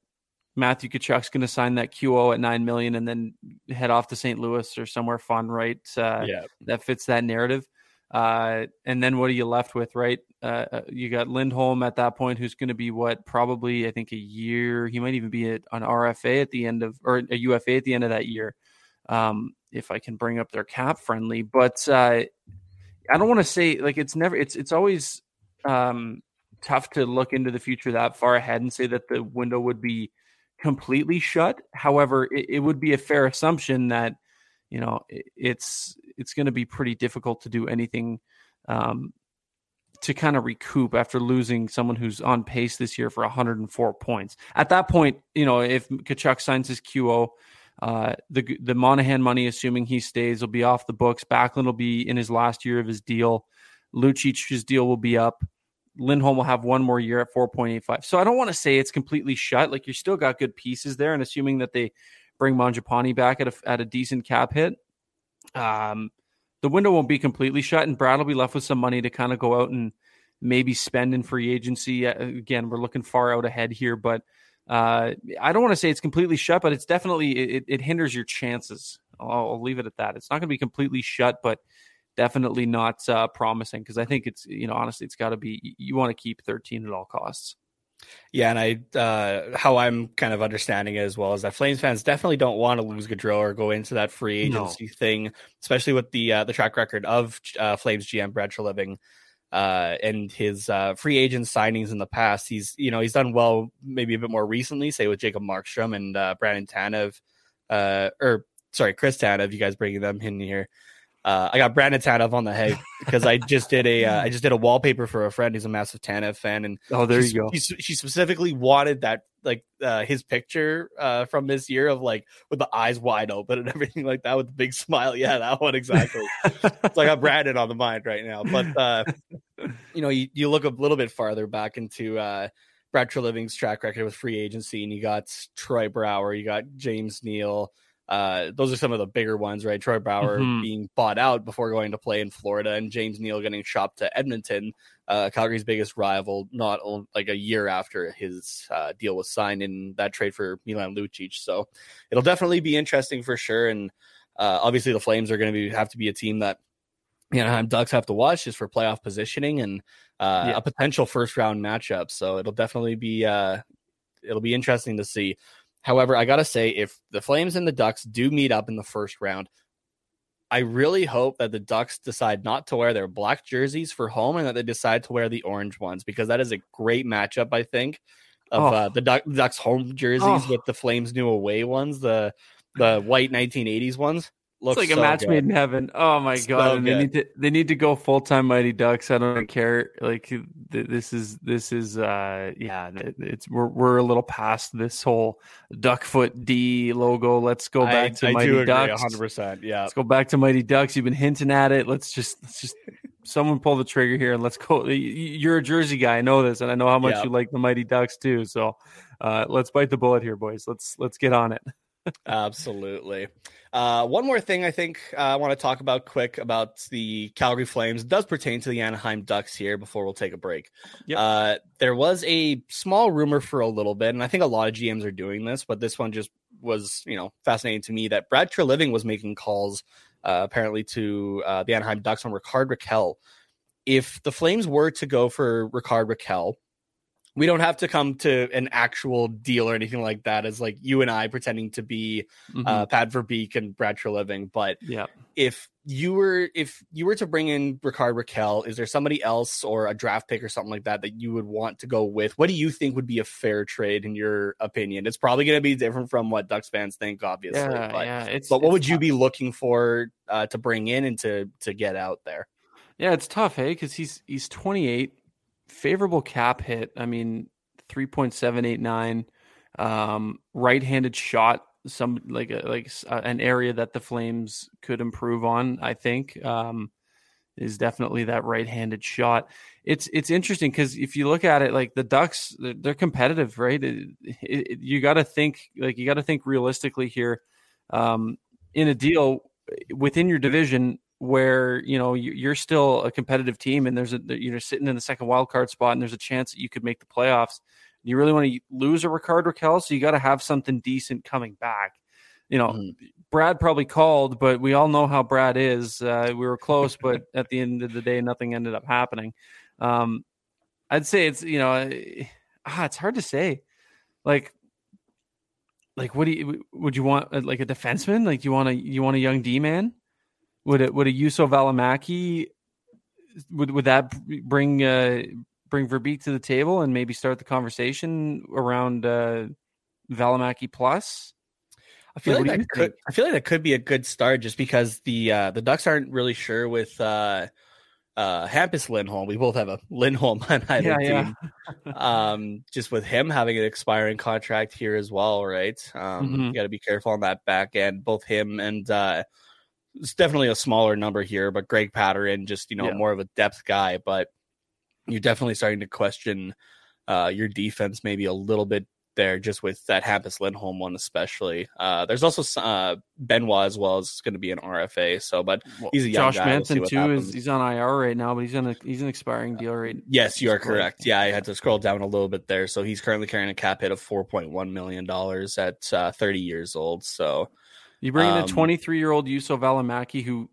Matthew Tkachuk's going to sign that QO at nine million and then head off to St. Louis or somewhere fun, right? Uh, yeah, that fits that narrative. Uh, and then what are you left with, right? Uh, uh you got Lindholm at that point, who's going to be what probably I think a year. He might even be an RFA at the end of or a UFA at the end of that year. um, if I can bring up their cap friendly. But uh, I don't want to say like it's never it's it's always um, tough to look into the future that far ahead and say that the window would be completely shut. However, it, it would be a fair assumption that you know it, it's it's going to be pretty difficult to do anything um, to kind of recoup after losing someone who's on pace this year for 104 points. At that point, you know, if Tkachuk signs his QO, uh, the the Monahan money, assuming he stays, will be off the books. Backlund will be in his last year of his deal. Lucic's deal will be up. Lindholm will have one more year at 4.85. So I don't want to say it's completely shut. Like you still got good pieces there, and assuming that they bring Mangiapane back at a at a decent cap hit, um, the window won't be completely shut, and Brad will be left with some money to kind of go out and maybe spend in free agency. Uh, again, we're looking far out ahead here, but uh, I don't want to say it's completely shut, but it's definitely it, it hinders your chances. I'll, I'll, leave it at that. It's not going to be completely shut, but definitely not uh, promising because I think it's you know honestly it's got to be you want to keep 13 at all costs. Yeah, and I uh, how I'm kind of understanding it as well is that Flames fans definitely don't want to lose Gaudreau or go into that free agency no. thing, especially with the uh, the track record of uh, Flames GM Brad Treliving uh, and his uh, free agent signings in the past. He's you know he's done well maybe a bit more recently, say with Jacob Markstrom and uh, Brandon Tanev, uh, or sorry Chris Tanev. You guys bringing them in here. Uh, I got Brandon Tanev on the head because I just did a uh, I just did a wallpaper for a friend who's a massive Tanev fan, and oh, there you go. She, she, specifically wanted that like uh, his picture uh, from this year of like with the eyes wide open and everything like that with the big smile. Yeah, that one exactly. so I got Brandon on the mind right now, but uh, you know, you, you look a little bit farther back into uh, Brad Treliving's track record with free agency, and you got Troy Brouwer, you got James Neal. Uh, those are some of the bigger ones, right? Troy Brouwer mm-hmm. being bought out before going to play in Florida, and James Neal getting shopped to Edmonton, uh, Calgary's biggest rival, not like a year after his uh, deal was signed in that trade for Milan Lucic. So it'll definitely be interesting for sure. And uh, obviously, the Flames are going to be have to be a team that you know Ducks have to watch just for playoff positioning and uh, yeah. a potential first round matchup. So it'll definitely be uh, it'll be interesting to see. However, I got to say, if the Flames and the Ducks do meet up in the first round, I really hope that the Ducks decide not to wear their black jerseys for home and that they decide to wear the orange ones because that is a great matchup, I think, of oh. uh, the Ducks home jerseys oh. with the Flames new away ones, the the white 1980s ones. Looks it's like so a match good. made in heaven. Oh my god! And they need to they need to go full time Mighty Ducks. I don't care. Like this is this is uh yeah. It's we're we're a little past this whole duck foot D logo. Let's go back I, to I Mighty Ducks. Hundred percent. Yeah. Let's go back to Mighty Ducks. You've been hinting at it. Let's just let's just someone pull the trigger here and let's go. You're a Jersey guy. I know this, and I know how much you like the Mighty Ducks too. So uh, let's bite the bullet here, boys. Let's let's get on it. Absolutely. Uh, one more thing I think uh, I want to talk about quick about the Calgary Flames it does pertain to the Anaheim Ducks here before we'll take a break. Yep. Uh, there was a small rumor for a little bit, and I think a lot of GMs are doing this, but this one just was, you know, fascinating to me that Brad Treliving was making calls uh, apparently to uh, the Anaheim Ducks on Rickard Rakell. If the Flames were to go for Rickard Rakell, we don't have to come to an actual deal or anything like that as like you and I pretending to be mm-hmm. uh, Pat Verbeek and Brad Treliving. But yeah, if you were if you were to bring in Rickard Rakell, is there somebody else or a draft pick or something like that that you would want to go with? What do you think would be a fair trade in your opinion? It's probably going to be different from what Ducks fans think, obviously. Yeah, but, yeah. It's, but what it's would you be looking for uh, to bring in and to to get out there? Yeah, it's tough, hey, because he's he's 28, favorable cap hit. I mean, 3.789. Um, right-handed shot, some like a, like an area that the Flames could improve on. I think um, is definitely that right-handed shot. It's it's interesting because if you look at it, like the Ducks, they're, they're competitive, right? It, it, you got to think like you got to think realistically here. Um, in a deal within your division, where you know you're still a competitive team and there's a you're sitting in the second wild card spot and there's a chance that you could make the playoffs. You really want to lose a Rickard Rakell, so you got to have something decent coming back. You know, mm-hmm. Brad probably called, but we all know how Brad is. Uh, we were close, but at the end of the day, nothing ended up happening. Um, I'd say it's you know, ah, it's hard to say. Like like what do you would you want uh, like a defenseman? Like you want a you want a young D man? Would it would a Juuso Valimaki would would that bring uh bring Verbeek to the table and maybe start the conversation around uh Valimaki plus? I feel like, like that could think? I feel like that could be a good start just because the uh the Ducks aren't really sure with uh uh Hampus Lindholm. We both have a Lindholm on either yeah, team. Yeah. um just with him having an expiring contract here as well, right? Um mm-hmm. you gotta be careful on that back end. Both him and uh it's definitely a smaller number here, but Greg Pateryn, just you know, yeah. more of a depth guy, but you're definitely starting to question uh your defense maybe a little bit there just with that Hampus Lindholm one especially. Uh, there's also uh, Benoit as well is going to be an RFA. So, but he's a young Josh guy. Manson we'll too happens. is he's on IR right now, but he's on a he's an expiring deal right. Yes, you are correct. Yeah, I had to scroll down a little bit there. So he's currently carrying a cap hit of 4.1 million dollars at uh, 30 years old. So you bring in um, a 23 year old Juuso Valimaki who.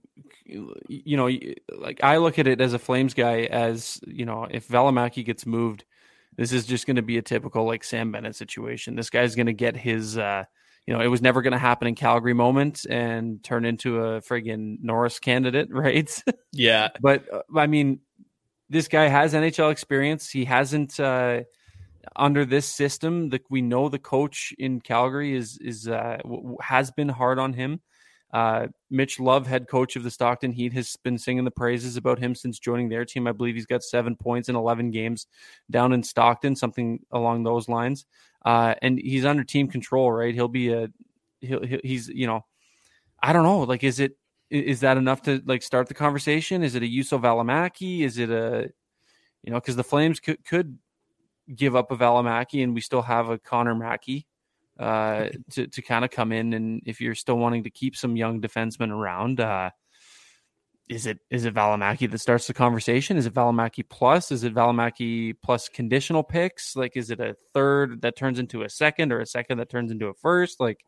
You know, like I look at it as a Flames guy, as you know, if Valimaki gets moved, this is just going to be a typical like Sam Bennett situation. This guy's going to get his, uh, you know, it was never going to happen in Calgary moment and turn into a friggin' Norris candidate, right? Yeah. but uh, I mean, this guy has NHL experience. He hasn't uh, under this system. That we know the coach in Calgary is is uh, has been hard on him. Uh, Mitch Love, head coach of the Stockton Heat, has been singing the praises about him since joining their team. I believe he's got seven points in 11 games down in Stockton, something along those lines. Uh, and he's under team control, right? He'll be a, he'll, he's, you know, I don't know. Like, is it, is that enough to like start the conversation? Is it a Juuso Valimaki? Is it a, you know, because the Flames could, could give up a Valimaki and we still have a Connor Mackey uh, to to kind of come in. And if you're still wanting to keep some young defensemen around, uh, is it is it Valimaki that starts the conversation? Is it Valimaki plus? Is it Valimaki plus conditional picks? Like, is it a third that turns into a second, or a second that turns into a first? Like,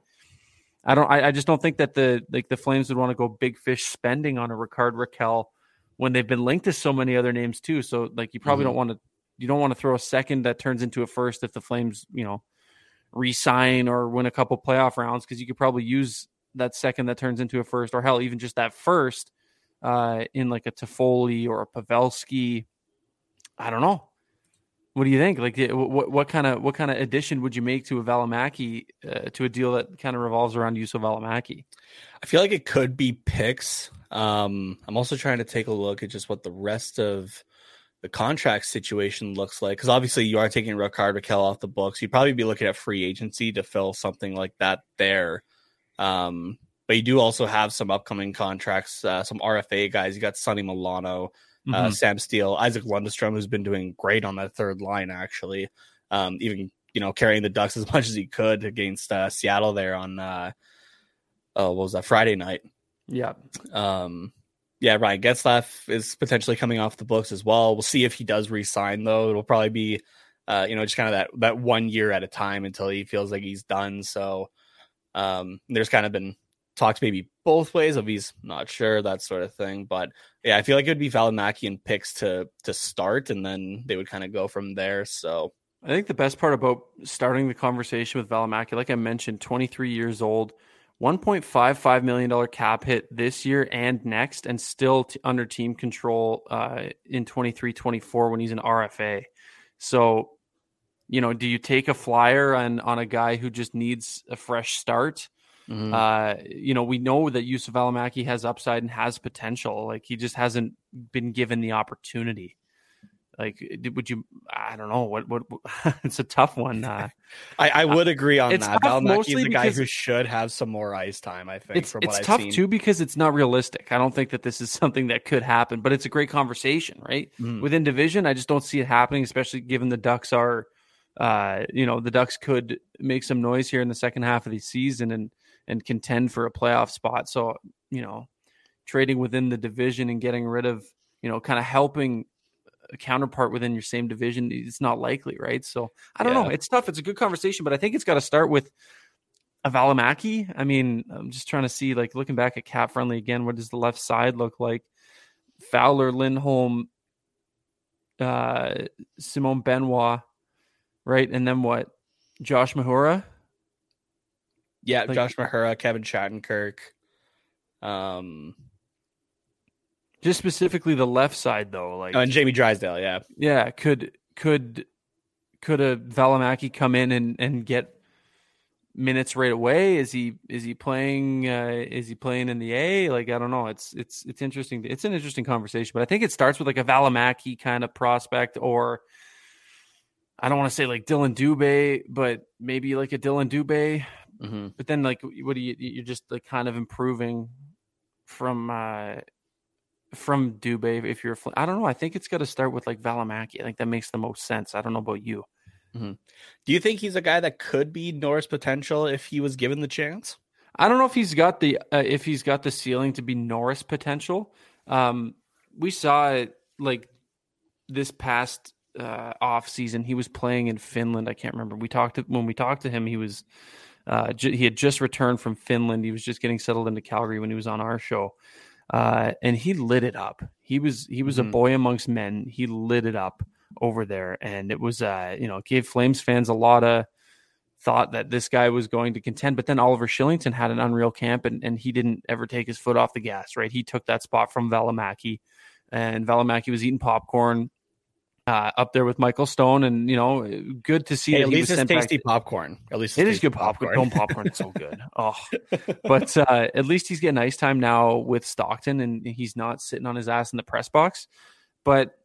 I don't. I, I just don't think that the like the Flames would want to go big fish spending on a Rickard Rakell when they've been linked to so many other names too. So like, you probably mm-hmm. don't want to. You don't want to throw a second that turns into a first if the Flames, you know, resign or win a couple playoff rounds because you could probably use that second that turns into a first, or hell, even just that first uh, in like a Toffoli or a Pavelski. I don't know. What do you think? Like, what what kind of what kind of addition would you make to a Valimaki uh, to a deal that kind of revolves around Juuso Valimaki? I feel like it could be picks. Um, I'm also trying to take a look at just what the rest of the contract situation looks like because obviously you are taking Rickard Rakell off the books. You'd probably be looking at free agency to fill something like that there. Um, but you do also have some upcoming contracts, uh, some RFA guys. You got Sonny Milano, uh, mm-hmm. uh, Sam Steel, Isac Lundestrom, who's been doing great on that third line, actually. Um, even you know carrying the Ducks as much as he could against uh, Seattle there on uh, oh, what was that Friday night? Yeah. Um, yeah, Ryan Getzlaf is potentially coming off the books as well. We'll see if he does resign though. It'll probably be, uh, you know, just kind of that that one year at a time until he feels like he's done. So um, there's kind of been talks maybe both ways of he's not sure that sort of thing. But yeah, I feel like it would be Valimaki and picks to to start, and then they would kind of go from there. So I think the best part about starting the conversation with Valimaki, like I mentioned, 23 years old. $1.55 million cap hit this year and next, and still t- under team control uh, in 23 24 when he's an RFA. So, you know, do you take a flyer on, on a guy who just needs a fresh start? Mm-hmm. Uh, you know, we know that Juuso Valimaki has upside and has potential. Like he just hasn't been given the opportunity. Like, would you? I don't know. What? What? it's a tough one. Uh, I, I would agree on that. Valimaki is a guy who should have some more ice time. I think. It's, it's tough seen. too because it's not realistic. I don't think that this is something that could happen. But it's a great conversation, right? Mm. Within division, I just don't see it happening, especially given the Ducks are, uh, you know, the Ducks could make some noise here in the second half of the season and and contend for a playoff spot. So you know, trading within the division and getting rid of you know, kind of helping a counterpart within your same division, it's not likely, right? So I don't yeah. know. It's tough. It's a good conversation, but I think it's got to start with a Valimaki. I mean, I'm just trying to see, like, looking back at cap friendly again, what does the left side look like? Fowler, Lindholm, uh, Simon Benoit, right? And then what? Josh Mahura. Yeah, Like- Josh Mahura, Kevin Shattenkirk. Um, Just specifically the left side though, like oh, and Jamie Drysdale. Yeah, yeah, could could could a Valimaki come in and and get minutes right away? Is he is he playing uh is he playing in the A? Like I don't know. It's it's it's interesting. It's an interesting conversation, but I think it starts with like a Valimaki kind of prospect or I don't want to say like Dillon Dubé, but maybe like a Dillon Dubé. mm-hmm. But then like what do you you're just like kind of improving from uh from Dubé if you're I don't know. I think it's got to start with like Valimaki. I think that makes the most sense. I don't know about you. Do you think he's a guy that could be Norris potential if he was given the chance? I don't know if he's got the uh, if he's got the ceiling to be Norris potential. Um, we saw it like this past uh, off season. He was playing in Finland. I can't remember. We talked to, when we talked to him. He was uh, ju- he had just returned from Finland. He was just getting settled into Calgary when he was on our show, uh, and he lit it up. He was he was Mhm. a boy amongst men. He lit it up over there, and it was uh, you know gave Flames fans a lot of thought that this guy was going to contend. But then Oliver Kylington had an unreal camp and, and he didn't ever take his foot off the gas, right? He took that spot from Valimaki and Valimaki was eating popcorn uh, up there with Michael Stone. And, you know, good to see Hey, at least it's back tasty to- popcorn. At least it's good tasty popcorn. Dome popcorn is so good. Oh, but uh, at least he's getting ice time now with Stockton, and he's not sitting on his ass in the press box. But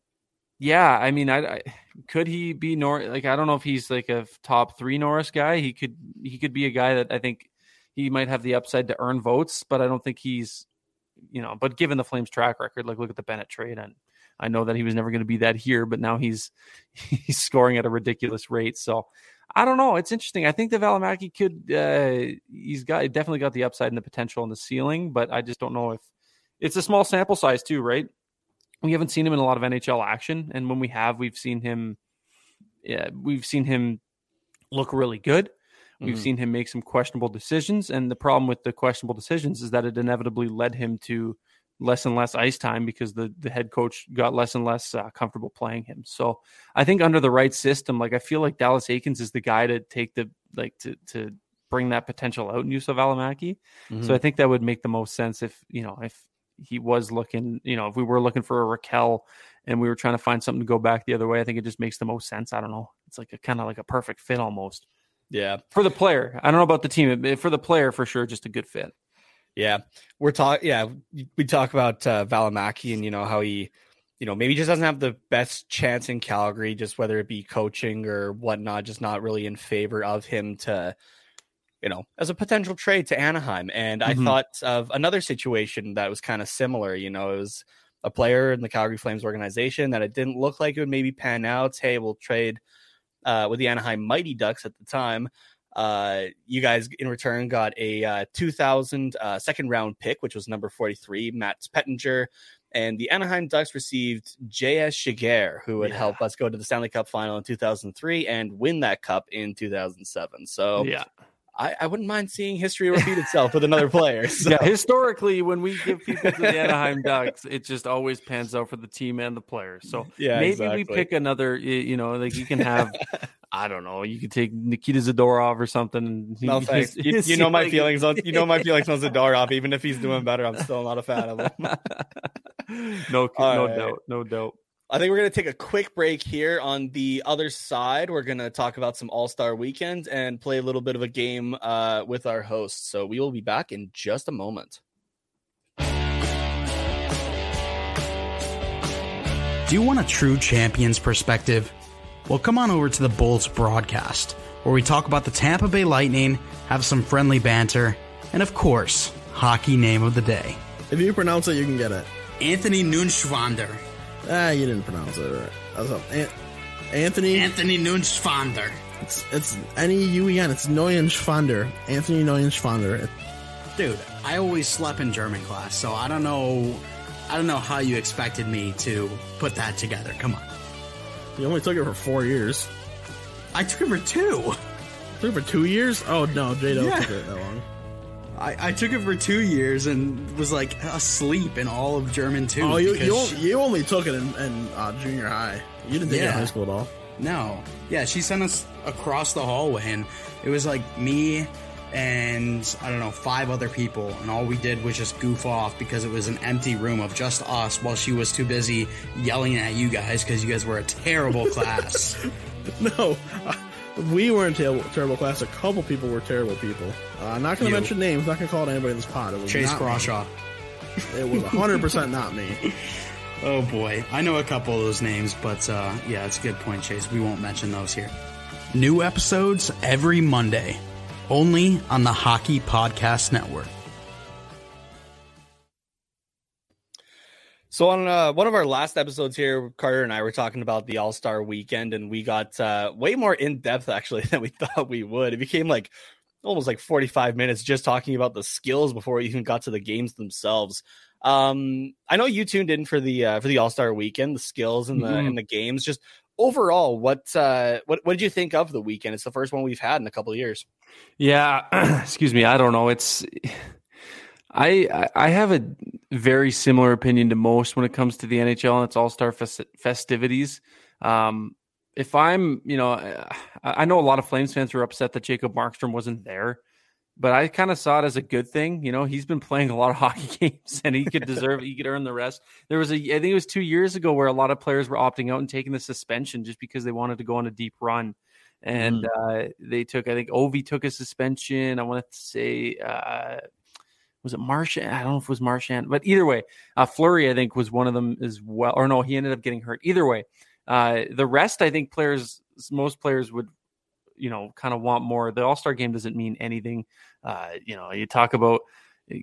yeah, I mean, I, I could he be Nor like I don't know if he's like a top three Norris guy. He could he could be a guy that I think he might have the upside to earn votes, but I don't think he's you know. But given the Flames track record, like look at the Bennett trade, and I know that he was never going to be that here, but now he's he's scoring at a ridiculous rate. So I don't know. It's interesting. I think the Valimaki could. Uh, he's got definitely got the upside and the potential and the ceiling, but I just don't know if it's a small sample size too, right? We haven't seen him in a lot of NHL action, and when we have, we've seen him. Yeah, we've seen him look really good. We've Mhm. seen him make some questionable decisions, and the problem with the questionable decisions is that it inevitably led him to less and less ice time because the the head coach got less and less uh, comfortable playing him. So I think under the right system, like I feel like Dallas Eakins is the guy to take the like to to bring that potential out in Juuso Valimaki. Mhm. So I think that would make the most sense if you know if he was looking, you know, if we were looking for a Rakell and we were trying to find something to go back the other way, I think it just makes the most sense. I don't know. It's like a kind of like a perfect fit almost yeah. for the player. I don't know about the team, for the player for sure, just a good fit. Yeah, we're talking. Yeah, we talk about uh, Valimaki and you know how he, you know, maybe just doesn't have the best chance in Calgary, just whether it be coaching or whatnot, just not really in favor of him to, you know, as a potential trade to Anaheim. And I Mhm. thought of another situation that was kind of similar. You know, it was a player in the Calgary Flames organization that it didn't look like it would maybe pan out. Hey, we'll trade uh, with the Anaheim Mighty Ducks at the time. Uh, you guys in return got a uh, 2000 uh, second round pick, which was number 43, Matt Pettinger. And the Anaheim Ducks received J.S. Giguère, who would Yeah. help us go to the Stanley Cup final in 2003 and win that cup in 2007. So yeah, I, I wouldn't mind seeing history repeat itself with another player. So, yeah. Historically, when we give people to the Anaheim Ducks, it just always pans out for the team and the players. So yeah, maybe exactly. we pick another. You know, like you can have. I don't know. You could take Nikita Zadorov or something. No thanks. You, his you know my feelings on you know my feelings on Zadorov. Even if he's doing better, I'm still not a fan of him. no, All no right. doubt, no doubt. I think we're going to take a quick break here. On the other side, we're going to talk about some All Star weekend and play a little bit of a game uh, with our hosts. So we will be back in just a moment. Do you want a true champion's perspective? Well, come on over to the Bolts broadcast, where we talk about the Tampa Bay Lightning, have some friendly banter, and of course, hockey name of the day. If you pronounce it, you can get it. Anthony Nunschwander. Ah, you didn't pronounce it right. That's. An- Anthony. Anthony Nunschwander. it's it's N E U E N. It's Neuenschwander. Anthony Neuenschwander. Dude, I always slept in German class, so I don't know. I don't know how you expected me to put that together. Come on. You only took it for four years. I took it for two. Took it for two years? Oh no, J Yeah. took it that long. I, I took it for two years and was like asleep in all of German too. Oh, you you, she- you only took it in, in uh, junior high. You didn't take it in high school at all. No. Yeah, she sent us across the hallway, and it was like me, and I don't know, five other people. And all we did was just goof off because it was an empty room of just us while she was too busy yelling at you guys because you guys were a terrible class. No, uh, we weren't terrible, terrible class. A couple people were terrible people. Uh, I'm not going to mention names. Not going to call anybody in this pod. It was Chase me. Crawshaw. It was 100 percent not me. Oh boy, I know a couple of those names, but uh, yeah, it's a good point, Chase. We won't mention those here. New episodes every Monday, only on the Hockey Podcast Network. So on uh, one of our last episodes here, Carter and I were talking about the All Star Weekend, and we got uh, way more in depth actually than we thought we would. It became like almost like forty five minutes just talking about the skills before we even got to the games themselves. Um, I know you tuned in for the uh, for the All Star Weekend, the skills and the Mhm. and the games. Just overall, what uh, what what did you think of the weekend? It's the first one we've had in a couple of years. Yeah, excuse me. I don't know. It's I I- have a very similar opinion to most when it comes to the NHL and its All Star festi- festivities. Um, if I'm, you know, I, I know a lot of Flames fans were upset that Jacob Markstrom wasn't there, but I kind of saw it as a good thing. You know, he's been playing a lot of hockey games and he could deserve, he could earn the rest. There was a, I think it was two years ago where a lot of players were opting out and taking the suspension just because they wanted to go on a deep run and uh, they took. I think Ovi took a suspension. I want to say, uh, was it Marchand? I don't know if it was Marchand, but either way, uh, Fleury I think was one of them as well. Or no, he ended up getting hurt. Either way, uh, the rest I think players, most players would, you know, kind of want more. The All Star game doesn't mean anything. Uh, you know, you talk about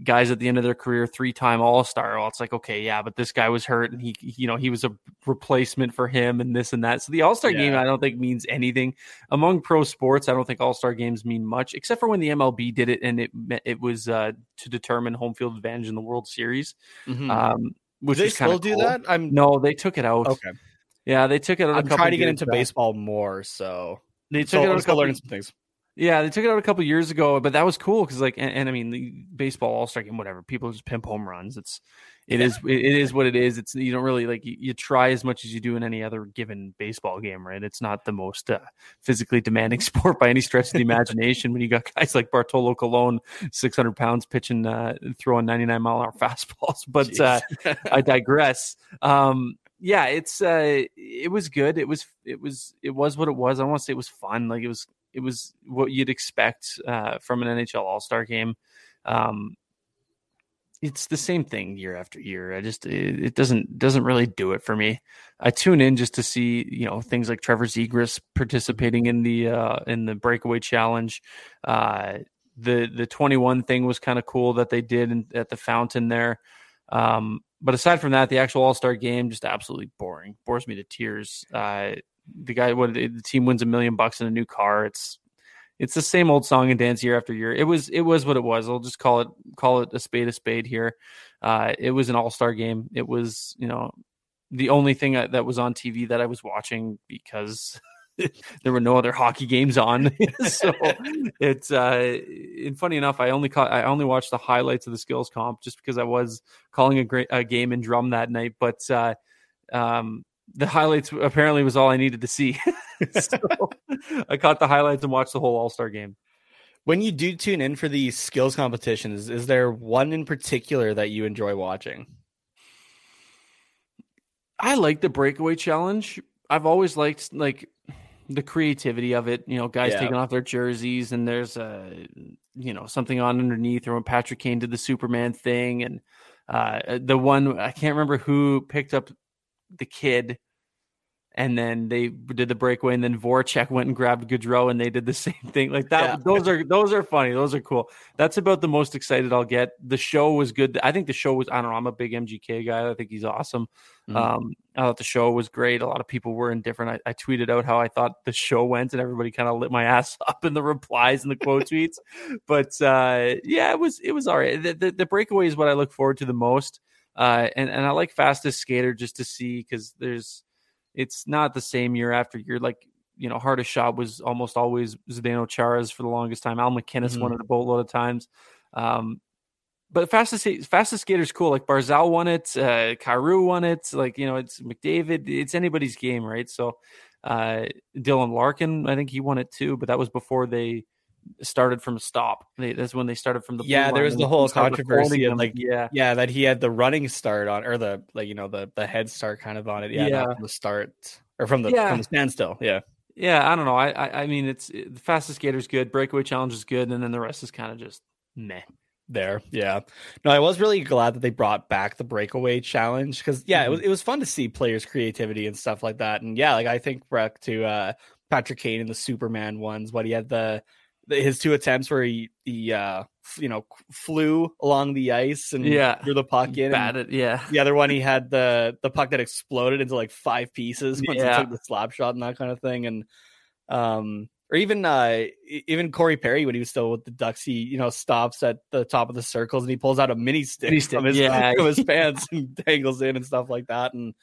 guys at the end of their career three time all star well it's like okay yeah but this guy was hurt and he you know he was a replacement for him and this and that so the all-star game i don't think means anything among pro sports i don't think all-star games mean much except for when the mlb did it and it it was uh to determine home field advantage in the world series Mm-hmm. um which they still do cool. that? I'm no they took it out okay. yeah they took it out a I'm trying to get into back. baseball more, so they took so it out I'm still learning some things. Yeah, they took it out a couple years ago, but that was cool because, like, and, and I mean, the baseball All Star game, whatever. People just pimp home runs. It's, it is, it, it is what it is. It's you don't really like you, you try as much as you do in any other given baseball game, right? It's not the most uh, physically demanding sport by any stretch of the imagination. when you got guys like Bartolo Colon, six hundred pounds, pitching, uh, throwing ninety nine mile an hour fastballs. But uh, I digress. Um, yeah, it's uh, it was good. It was it was it was what it was. I want to say it was fun. Like it was it was what you'd expect uh, from an NHL All Star game. Um, it's the same thing year after year. I just it, it doesn't doesn't really do it for me. I tune in just to see you know things like Trevor Zegras participating in the uh, in the breakaway challenge. Uh, the the 21 thing was kind of cool that they did in, at the fountain there. Um, but aside from that, the actual All Star game just absolutely boring. Bores me to tears. Uh, the guy, what the team wins a million bucks in a new car. It's it's the same old song and dance year after year. It was it was what it was. I'll just call it call it a spade a spade here. Uh, it was an All Star game. It was you know the only thing that was on TV that I was watching because there were no other hockey games on. so it's uh and funny enough, I only caught I only watched the highlights of the skills comp just because I was calling a great a game in drum that night. But uh um the highlights apparently was all I needed to see. so I caught the highlights and watched the whole All Star game. When you do tune in for these skills competitions, is there one in particular that you enjoy watching? I like the breakaway challenge. I've always liked like the creativity of it. You know, guys Yeah. taking off their jerseys and there's a you know something on underneath, or when Patrick Kane did the Superman thing, and uh, the one I can't remember who picked up the kid. And then they did the breakaway, and then Voracek went and grabbed Gaudreau, and they did the same thing. Like that, Yeah. those are those are funny. Those are cool. That's about the most excited I'll get. The show was good. I think the show was. I don't know. I'm a big MGK guy. I think he's awesome. Mhm. Um, I thought the show was great. A lot of people were indifferent. I, I tweeted out how I thought the show went, and everybody kind of lit my ass up in the replies and the quote tweets. But uh, yeah, it was it was all right. The, the, the breakaway is what I look forward to the most, uh, and and I like fastest skater just to see because there's it's not the same year after year. Like you know, hardest shot was almost always Zdeno Chara's for the longest time. Al MacInnis Mhm. won it a boatload of times. Um, but fastest fastest skater's cool. Like Barzal won it, uh Kyrou won it. Like you know, it's McDavid. It's anybody's game, right? So uh Dylan Larkin, I think he won it too, but that was before they started from a stop. They, that's when they started from the Yeah, there was the whole controversy of, like, yeah, Yeah, that he had the running start on, or the like, you know, the the head start kind of on it. Yeah, Yeah. the start or from the Yeah. from the standstill. Yeah, yeah. I don't know. I I, I mean, it's it, the fastest skater's good. Breakaway challenge is good, and then the rest is kind of just meh. there. Yeah, no, I was really glad that they brought back the breakaway challenge because yeah, it was it was fun to see players' creativity and stuff like that. And yeah, like I think back to uh Patrick Kane and the Superman ones, what he had the his two attempts where he he uh you know flew along the ice and Yeah. threw the puck in. Batted, yeah. the other one he had the the puck that exploded into like five pieces once Yeah. he took the slap shot and that kind of thing and um or even uh even Corey Perry when he was still with the Ducks he you know stops at the top of the circles and he pulls out a mini stick, Mini stick, from his yeah. from his pants and dangles in and stuff like that and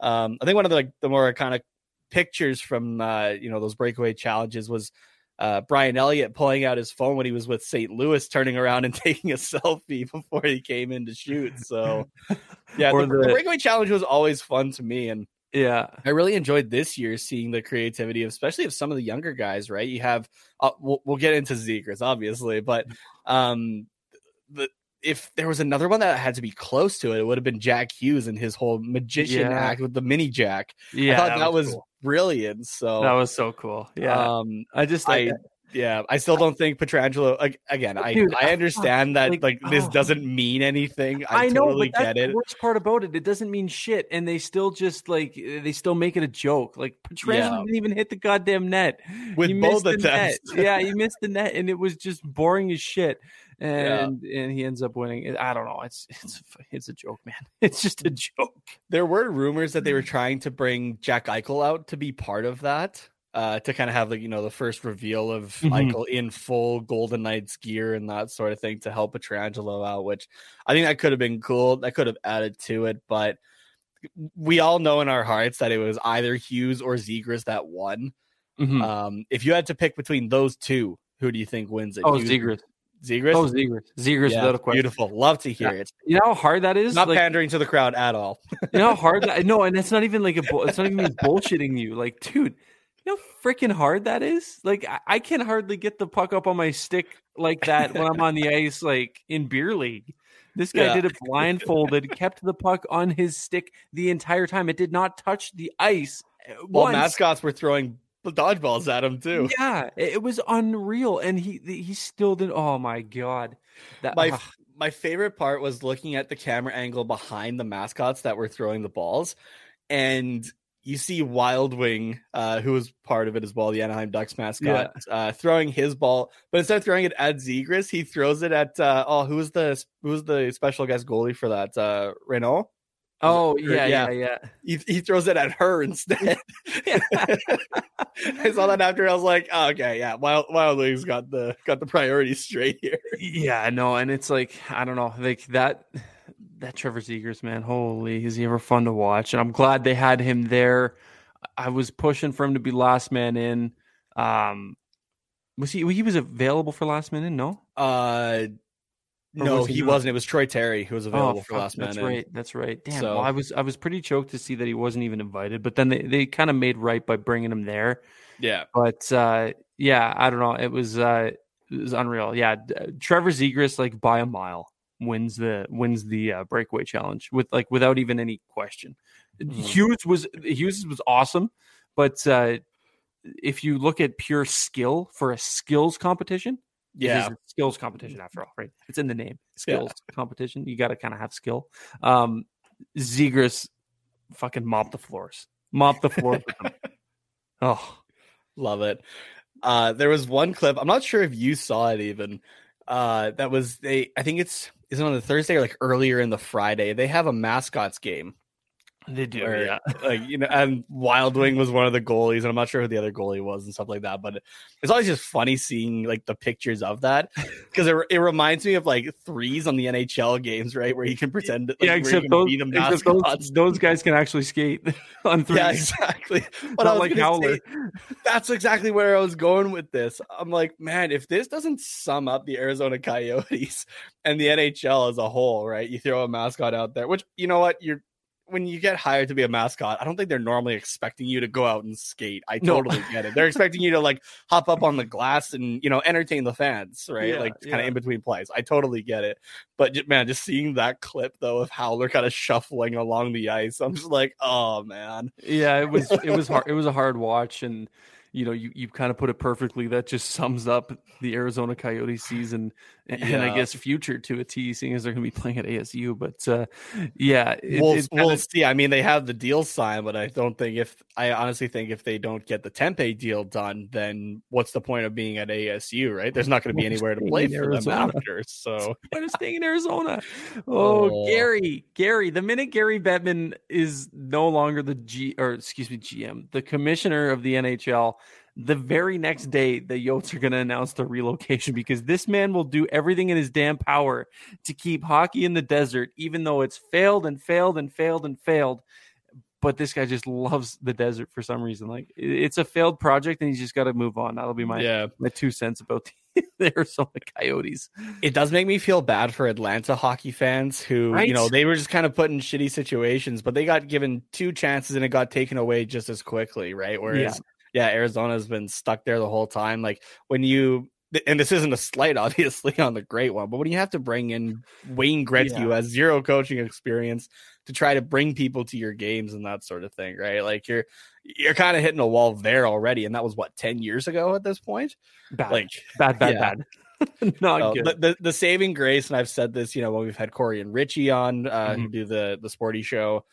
um I think one of the like the more kind of pictures from uh you know those breakaway challenges was uh, Brian Elliott pulling out his phone when he was with St. Louis, turning around and taking a selfie before he came in to shoot. So, yeah, the, the the- breakaway challenge was always fun to me, and Yeah. I really enjoyed this year seeing the creativity, of, especially of some of the younger guys. Right, you have uh, we'll, we'll get into Zegras obviously, but um, the if there was another one that had to be close to it, it would have been Jack Hughes and his whole magician Yeah. act with the mini Jack. Yeah. I thought that, was, cool. Brilliant. So that was so cool. Yeah. um, I just I like yeah, I still don't think Pietrangelo. ag- Again, I Dude, I understand that like, like, this oh. doesn't mean anything. I, I know, totally but that's get it. the worst part about it. It doesn't mean shit, and they still just like they still make it a joke. Like Pietrangelo Yeah. didn't even hit the goddamn net With both the net. attempts. yeah, he missed the net, and it was just boring as shit. And and he ends up winning. I don't know. It's it's it's a joke, man. It's just a joke. There were rumors that they Mm. were trying to bring Jack Eichel out to be part of that, uh, to kind of have like you know the first reveal of Mhm. Eichel in full Golden Knights gear and that sort of thing to help Pietrangelo out. Which I think that could have been cool. That could have added to it, but we all know in our hearts that it was either Hughes or Zegras that won. Mhm. Um, if you had to pick between those two, who do you think wins it? oh, Hughes or Zegras. Oh, Zegras. Zegras Yeah, without a question. Beautiful. Love to hear it. You know how hard that is. Not Like, pandering to the crowd at all. You know how hard that no, and it's not even like a bull- it's not even me bullshitting you. Like, dude, you know freaking hard that is? Like I, I can hardly get the puck up on my stick like that when I'm on the ice, like in beer league. This guy Yeah. did it blindfolded, kept the puck on his stick the entire time. It did not touch the ice uh, Well, mascots were throwing dodgeballs at him too. Yeah, it was unreal, and he he still did. Oh my god, that My ugh. my favorite part was looking at the camera angle behind the mascots that were throwing the balls, and you see Wild Wing, uh, who was part of it as well, the Anaheim Ducks mascot, uh, throwing his ball, but instead of throwing it at Zegras, he throws it at uh, oh, who was the who was the special guest goalie for that? Uh, Renault. Oh yeah, yeah. yeah. He, he throws it at her instead. I saw that after. I was like, oh, okay, yeah, Wild Wild Wings got the got the priorities straight here. Yeah, no, and it's like I don't know, like that that Trevor Zegras man, holy, is he ever fun to watch? And I'm glad they had him there. I was pushing for him to be last man in. Um, was he? He was available for last man in? No, Uh, Or no, was he he wasn't. It was Troy Terry who was available for last. That's in. right. That's right. Damn. So- well, I was I was pretty choked to see that he wasn't even invited, but then they, they kind of made right by bringing him there. Yeah, But uh, yeah, I don't know. It was uh, it was unreal. Yeah, Trevor Zegras like by a mile wins the wins the uh, breakaway challenge with like without even any question. Mhm. Hughes was Hughes was awesome, but uh, if you look at pure skill for a skills competition, yeah. a skills competition after all, right? It's in the name, Yeah. skills competition. You got to kind of have skill. Um, Zegras fucking mop the floors, mop the floors. Oh, Love it. Uh, there was one clip. I'm not sure if you saw it even. Uh, that was they. I think it's is it on the Thursday or like earlier in the Friday. They have a mascots game. They do, where, like you know, and Wild Wing was one of the goalies, and I'm not sure who the other goalie was and stuff like that. But it's always just funny seeing like the pictures of that because it, it reminds me of like threes on the NHL games, right, where you can pretend like, yeah, except those, except those, those guys can actually skate on three. Yeah, exactly. But Not I was like Howler. say, that's exactly where I was going with this. I'm like, man, if this doesn't sum up the Arizona Coyotes and the NHL as a whole, right? You throw a mascot out there, which you know what, you're when you get hired to be a mascot, I don't think they're normally expecting you to go out and skate. I No. totally get it. They're expecting you to like hop up on the glass and you know entertain the fans, right? Yeah, like kind yeah. of in between plays. I totally get it. But man, just seeing that clip though of Howler kind of shuffling along the ice, I'm just like, oh man. Yeah, it was it was hard. It was a hard watch, and you know, you you kind of put it perfectly. That just sums up the Arizona Coyote season, and, I guess future to a T, seeing as they're going to be playing at ASU. But uh, yeah, it, we'll it we'll kinda- see. I mean, they have the deal signed, but I don't think if I honestly think if they don't get the Tempe deal done, then what's the point of being at ASU, right? There's not going to be anywhere to play for them after. So point of staying in Arizona. Oh, Oh. Gary, Gary. The minute Gary Bettman is no longer the G or excuse me, GM, the commissioner of the NHL, the very next day the Yotes are going to announce the relocation because this man will do everything in his damn power to keep hockey in the desert, even though it's failed and failed and failed and failed. But this guy just loves the desert for some reason. Like it's a failed project, and he's just got to move on. That'll be my yeah, my two cents about the, the Arizona Coyotes. it does make me feel bad for Atlanta hockey fans who, Right? you know, they were just kind of put in shitty situations, but they got given two chances and it got taken away just as quickly, right? Whereas, yeah, Arizona's been stuck there the whole time. Like when you, and this isn't a slight, obviously, on the great one, but when you have to bring in Wayne Gretzky, who has zero coaching experience, to try to bring people to your games and that sort of thing, right? Like you're you're kind of hitting a wall there already, and that was what ten years ago at this point. Bad, Like bad, bad, yeah. bad. Not So, good. the, the saving grace, and I've said this, you know, when we've had Corey and Richie on uh, who Mhm. do the the sporty show.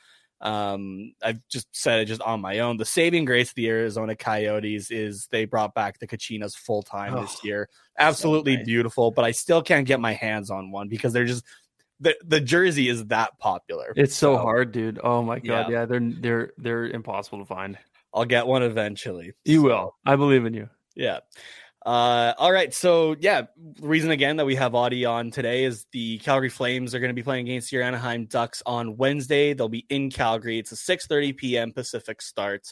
Um, I've just said it just on my own. The saving grace of the Arizona Coyotes is they brought back the Kachinas full time this Oh, year. Absolutely nice. beautiful, but I still can't get my hands on one because they're just the the jersey is that popular. It's so So, hard, dude. Oh my god, Yeah. yeah. they're they're they're impossible to find. I'll get one eventually. You So, will. I believe in you. Yeah. Uh, all right. So yeah, reason again that we have Auddie on today is the Calgary Flames are going to be playing against your Anaheim Ducks on Wednesday. They'll be in Calgary. It's a 6:30 p.m. Pacific start.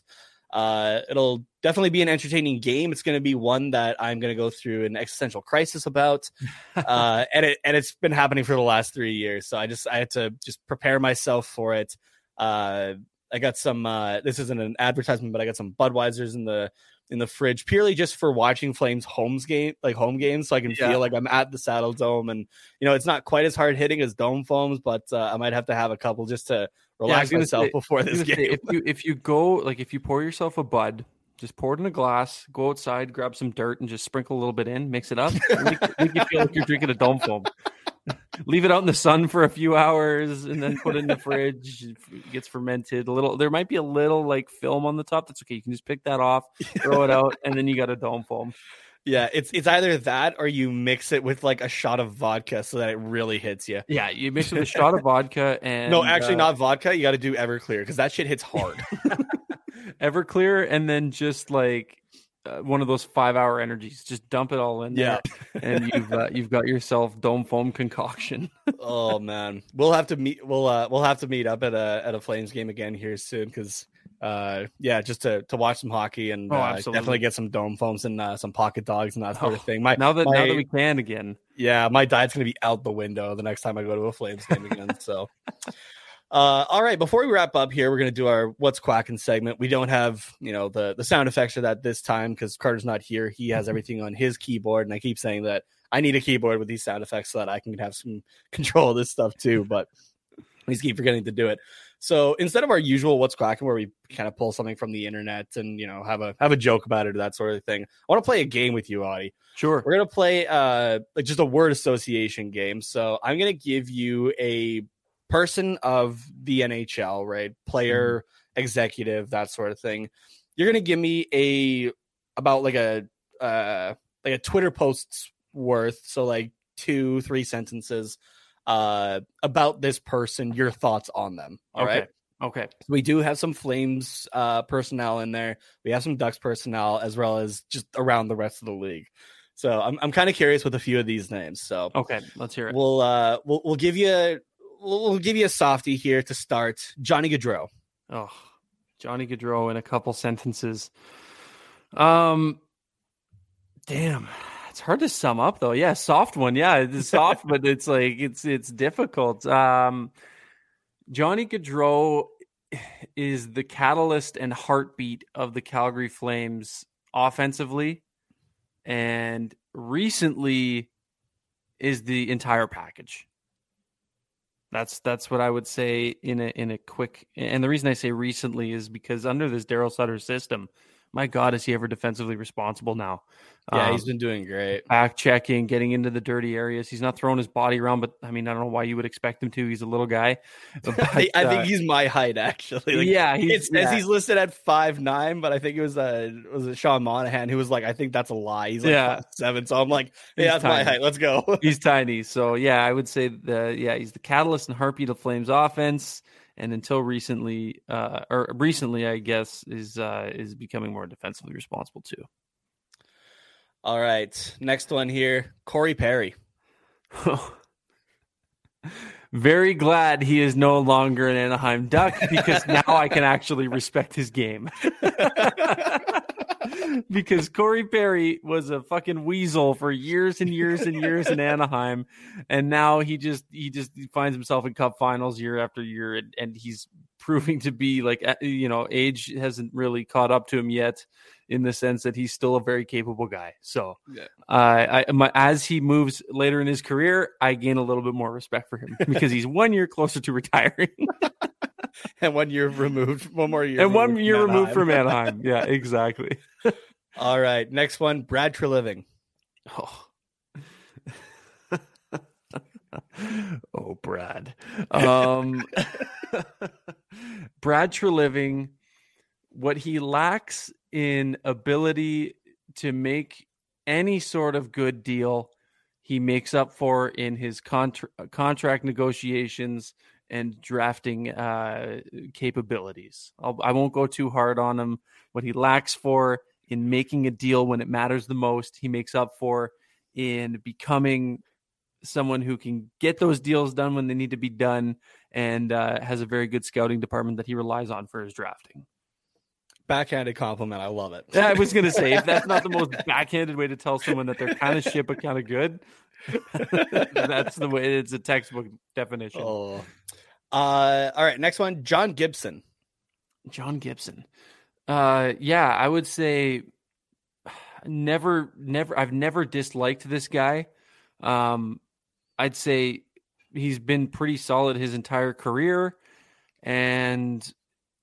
Uh, it'll definitely be an entertaining game. It's going to be one that I'm going to go through an existential crisis about. Uh, and it and it's been happening for the last three years. So I just I had to just prepare myself for it. Uh, I got some. Uh, this isn't an advertisement, but I got some Budweisers in the in the fridge purely just for watching Flames homes game like home games, so I can Yeah. feel like I'm at the Saddledome, and you know it's not quite as hard hitting as Dome Foams, but uh, I might have to have a couple just to relax gonna myself before this game. if you if you go like if you pour yourself a bud, just pour it in a glass, go outside, grab some dirt, and just sprinkle a little bit in, mix it up, make, make you feel like you're drinking a dome foam. Leave it out in the sun for a few hours, and then put it in the fridge. It gets fermented a little. There might be a little like film on the top. That's okay. You can just pick that off, throw it out, and then you got a dome foam. Yeah, it's it's either that or you mix it with like a shot of vodka so that it really hits you. Yeah, you mix it with a shot of vodka and no, actually uh, not vodka. You got to do Everclear because that shit hits hard. Everclear, and then just like uh, one of those five-hour energies. Just dump it all in there, and you've uh, you've got yourself dome foam concoction. oh man, we'll have to meet. We'll uh, we'll have to meet up at a at a Flames game again here soon because uh yeah just to to watch some hockey and Oh, uh, definitely get some dome foams and uh, some pocket dogs and that sort of thing my now that now that we can again. yeah my diet's gonna be out the window the next time i go to a flames game again so uh all right before we wrap up here we're gonna do our what's quacking segment we don't have you know the the sound effects for that this time because carter's not here he has everything on his keyboard and i keep saying that i need a keyboard with these sound effects so that i can have some control of this stuff too but we just keep forgetting to do it so instead of our usual what's quacking where we kind of pull something from the internet and you know have a have a joke about it or that sort of thing i want to play a game with you Auddie Sure. we're gonna play uh like just a word association game. So I'm gonna give you a person of the NHL, right? Player, executive, that sort of thing. You're gonna give me a about like a uh like a Twitter post's worth, so like two, three sentences uh about this person, your thoughts on them. All right. okay. Okay. We do have some Flames uh, personnel in there. We have some Ducks personnel as well as just around the rest of the league. So I'm I'm kind of curious with a few of these names. So Okay. Let's hear it. we'll uh we'll we'll give you a, we'll, give you a softie here to start. Johnny Gaudreau. Oh, Johnny Gaudreau in a couple sentences. Um, damn, it's hard to sum up though. Yeah, soft one. Yeah, it's soft, but it's like it's it's difficult. Um, Johnny Gaudreau is the catalyst and heartbeat of the Calgary Flames offensively, and recently is the entire package. That's that's what I would say in a in a quick. And the reason I say recently is because under this Daryl Sutter system, my God, is he ever defensively responsible now? Yeah, Um, he's been doing great. back checking, getting into the dirty areas. He's not throwing his body around, but I mean, I don't know why you would expect him to. He's a little guy. But, I, I uh, think he's my height actually. Like, yeah, he's, yeah. he's listed at five nine, but I think it was uh was it Sean Monahan who was like, I think that's a lie. He's like Yeah. seven. So I'm like, He's yeah, that's my height. Let's go. he's tiny. So yeah, I would say the yeah he's the catalyst and heartbeat of Flames offense. And until recently, uh, or recently, I guess is uh, is becoming more defensively responsible too. All right, next one here, Corey Perry. Very glad he is no longer an Anaheim Duck because now I can actually respect his game. because Corey Perry was a fucking weasel for years and years and years in Anaheim, and now he just he just finds himself in Cup Finals year after year, and, and he's proving to be like you know age hasn't really caught up to him yet, in the sense that he's still a very capable guy. So, Yeah. uh, I my, as he moves later in his career, I gain a little bit more respect for him because he's one year closer to retiring and one year removed, one more year, and one year removed from Anaheim. Anaheim. Yeah, exactly. All right, next one, Brad Treliving. Oh. oh, Brad. Um, Brad Treliving, what he lacks in ability to make any sort of good deal, he makes up for in his contra- contract negotiations and drafting uh, capabilities. I'll, I won't go too hard on him. What he lacks for in making a deal when it matters the most, he makes up for in becoming someone who can get those deals done when they need to be done and uh, has a very good scouting department that he relies on for his drafting. Backhanded compliment. I love it. I was going to say, if that's not the most backhanded way to tell someone that they're kind of shit but kind of good, that's the way it's a textbook definition. Oh. Uh, all right, next one, John Gibson. John Gibson. Uh, yeah, I would say never, never. I've never disliked this guy. Um, I'd say he's been pretty solid his entire career, and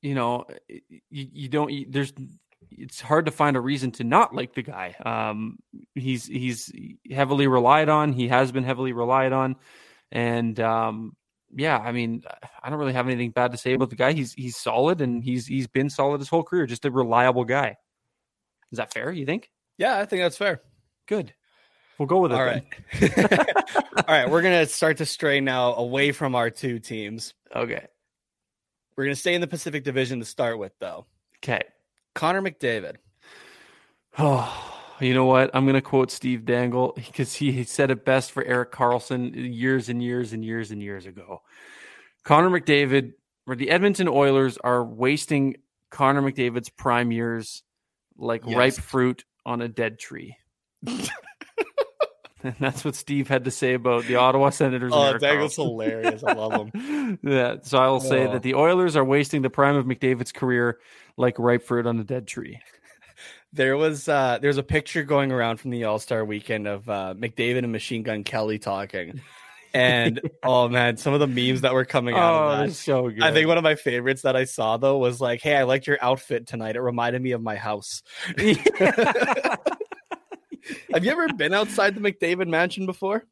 you know, you, you don't. You, there's. It's hard to find a reason to not like the guy. Um, he's he's heavily relied on. He has been heavily relied on, and um, yeah, I mean, I don't really have anything bad to say about the guy. He's he's solid and he's he's been solid his whole career. Just a reliable guy. Is that fair? You think? Yeah, I think that's fair. Good. We'll go with it. All right. All right, we're gonna start to stray now away from our two teams. Okay. We're gonna stay in the Pacific Division to start with, though. Okay. Connor McDavid. Oh, you know what? I'm going to quote Steve Dangle because he said it best for Erik Karlsson years and years and years and years ago. Connor McDavid, or the Edmonton Oilers, are wasting Connor McDavid's prime years like Yes. ripe fruit on a dead tree. and that's what Steve had to say about the Ottawa Senators. Oh, Dangle's hilarious. I love him. yeah, so I will say Oh. that the Oilers are wasting the prime of McDavid's career like ripe fruit on a dead tree. There was uh there's a picture going around from the All Star weekend of uh McDavid and Machine Gun Kelly talking. And oh man, some of the memes that were coming out Oh, of that. so good. I think one of my favorites that I saw though was like, "Hey, I liked your outfit tonight. It reminded me of my house." Have you ever been outside the McDavid mansion before?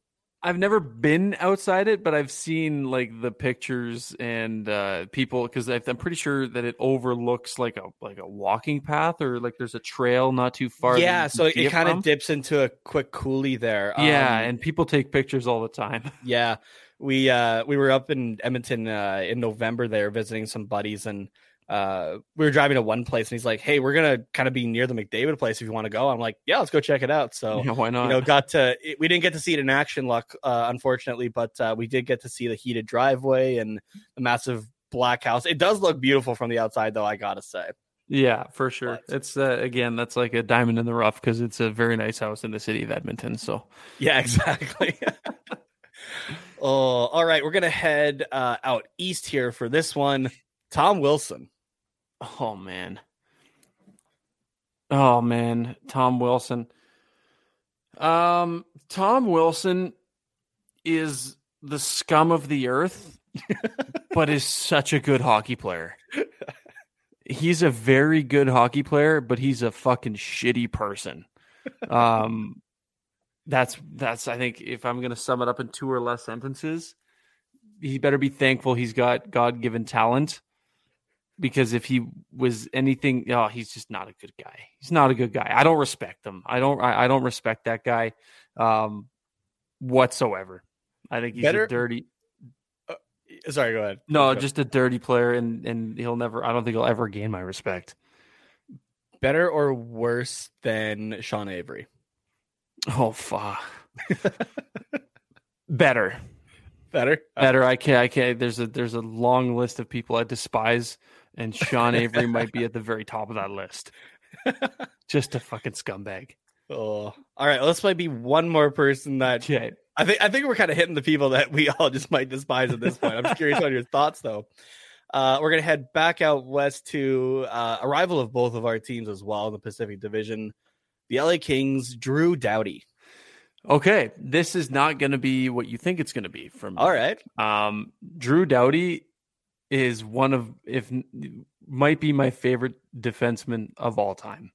I've never been outside it, but I've seen like the pictures and uh, people because I'm pretty sure that it overlooks like a like a walking path or like there's a trail not too far. yeah, so it kind of dips into a quick coulee there. yeah, Um, and people take pictures all the time. Yeah, we uh we were up in Edmonton uh in November there visiting some buddies and uh we were driving to one place and he's like, "Hey, we're going to kind of be near the McDavid place if you want to go." I'm like, "Yeah, let's go check it out." So, yeah, why not? you know, got to it, we didn't get to see it in action luck uh unfortunately, but uh we did get to see the heated driveway and the massive black house. It does look beautiful from the outside though, I got to say. yeah, for sure. But- It's uh, again, that's like a diamond in the rough because it's a very nice house in the city of Edmonton. So Yeah, exactly. oh, all right. We're gonna head uh, out east here for this one. Tom Wilson. Oh man. Oh man, Tom Wilson. Um, Tom Wilson is the scum of the earth, but is such a good hockey player. He's a very good hockey player, but he's a fucking shitty person. Um, that's that's I think if I'm gonna sum it up in two or less sentences, he better be thankful he's got God given talent because if he was anything, oh, he's just not a good guy. He's not a good guy. I don't respect him. I don't. I, I don't respect that guy um, whatsoever. I think he's Better- a dirty. Sorry, go ahead. No, Go. just a dirty player, and and he'll never. I don't think he'll ever gain my respect. better or worse than Sean Avery. Oh fuck. Better, Better. better. I can't. I can't. There's a there's a long list of people I despise, and Sean Avery might be at the very top of that list. Just a fucking scumbag. Oh, all right. Let's maybe be one more person that Okay. I think. I think we're kind of hitting the people that we all just might despise at this point. I'm curious on your thoughts, though. Uh, we're gonna head back out west to uh, a rival of both of our teams as well in the Pacific Division, the LA Kings. Drew Doughty. Okay, this is not going to be what you think it's going to be from. All right. Um, Drew Doughty is one of, if might be my favorite defenseman of all time.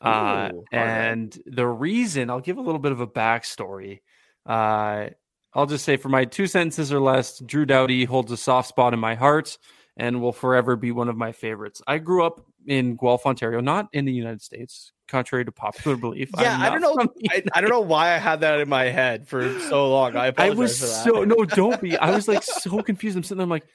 Uh, Ooh, right. and the reason I'll give a little bit of a backstory. Uh, I'll just say for my two sentences or less, Drew Doughty holds a soft spot in my heart and will forever be one of my favorites. I grew up in Guelph, Ontario, not in the United States, contrary to popular belief. Yeah, I'm don't know. I, I don't know why I had that in my head for so long. I I was so no, don't be. I was like so confused. I'm sitting there, I'm like,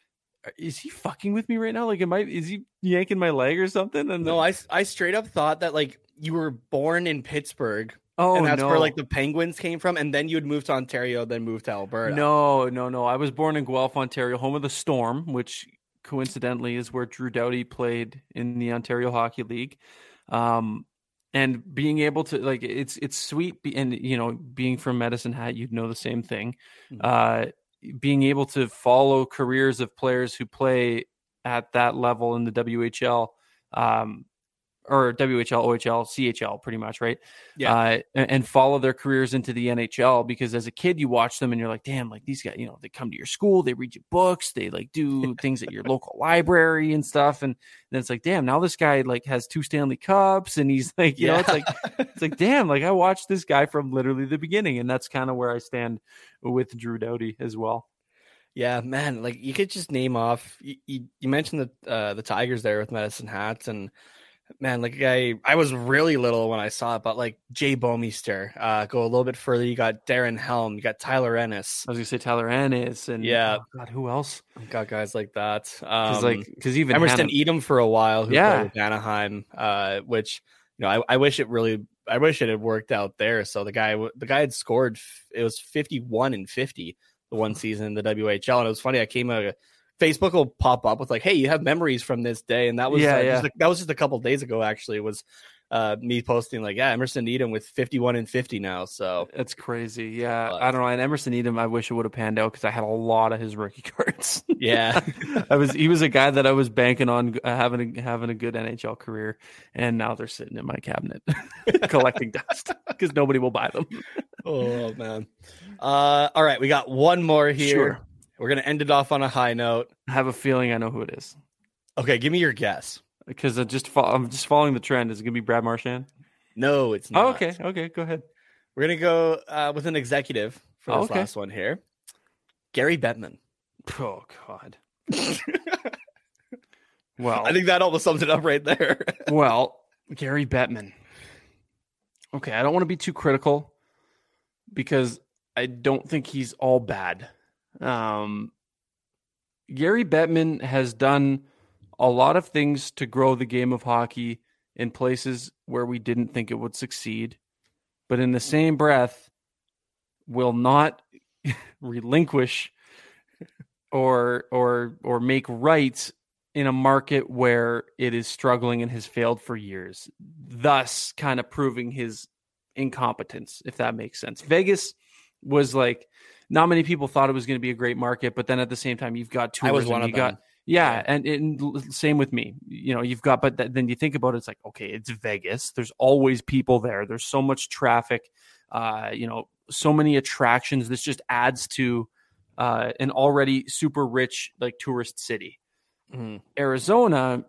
is he fucking with me right now? Like, am I? Is he yanking my leg or something? And No, I, I straight up thought that like you were born in Pittsburgh oh and that's no, where like the Penguins came from, and then you'd move to Ontario, then move to Alberta. no, no, no. I was born in Guelph, Ontario, home of the Storm, which coincidentally is where Drew Doughty played in the Ontario Hockey League. Um, and being able to like it's it's sweet, and you know, being from Medicine Hat, you'd know the same thing. Mhm. Uh, being able to follow careers of players who play at that level in the WHL, um, or WHL, OHL, CHL, pretty much, right? Yeah. Uh, and, and follow their careers into the NHL because as a kid, you watch them and you're like, damn, like these guys, you know, they come to your school, they read you books, they like do things at your local library and stuff. And then it's like, damn, now this guy like has two Stanley Cups and he's like, you know, it's like, it's like, damn, like I watched this guy from literally the beginning. And that's kind of where I stand with Drew Doughty as well. Yeah, man. Like you could just name off. You, you, you mentioned the uh, the Tigers there with Medicine Hats, and man, like I I was really little when I saw it, but like Jay Bouwmeester. Uh, go a little bit further. You got Darren Helm. You got Tyler Ennis. I was gonna say Tyler Ennis and Yeah. oh, God, who else? Got guys like that. Because Um, like, because even Emerson Hannah- Etem for a while, who Yeah. played with Anaheim, uh, which you know I, I wish it really, I wish it had worked out there. So the guy, the guy had scored, it was fifty one and fifty the one season in the WHL, and it was funny. I came out, Facebook will pop up with like, "Hey, you have memories from this day," and that was Yeah, uh, yeah. Just, a- that was just a couple days ago. Actually, was uh, me posting like, "Yeah, Emerson Etem with fifty one and fifty now." So That's crazy. Yeah, But- I don't know. And Emerson Etem, I wish it would have panned out because I had a lot of his rookie cards. yeah, I was he was a guy that I was banking on uh, having a, having a good NHL career, and now they're sitting in my cabinet collecting dust because nobody will buy them. oh man. Uh, all right, we got one more here. Sure. We're gonna end it off on a high note. I have a feeling I know who it is Okay, give me your guess. because I just fo- I'm just following the trend. Is it gonna be Brad Marchand? No, it's not. Oh, okay, okay, go ahead. We're gonna go uh, with an executive for Oh, this okay. last one here. Gary Bettman. Oh God. Well, I think that almost sums it up right there. Well, Gary Bettman. Okay, I don't want to be too critical because I don't think he's all bad. Um, Gary Bettman has done a lot of things to grow the game of hockey in places where we didn't think it would succeed, but in the same breath, will not relinquish or or or make rights in a market where it is struggling and has failed for years, thus kind of proving his incompetence, if that makes sense. Vegas was like not many people thought it was going to be a great market, but then at the same time, you've got tours I was one you of got them. Yeah, and, and same with me. You know, you've got, but th- then you think about it, it's like, okay, it's Vegas. There's always people there. There's so much traffic. Uh, you know, so many attractions. This just adds to uh, an already super rich like tourist city. Mhm. Arizona,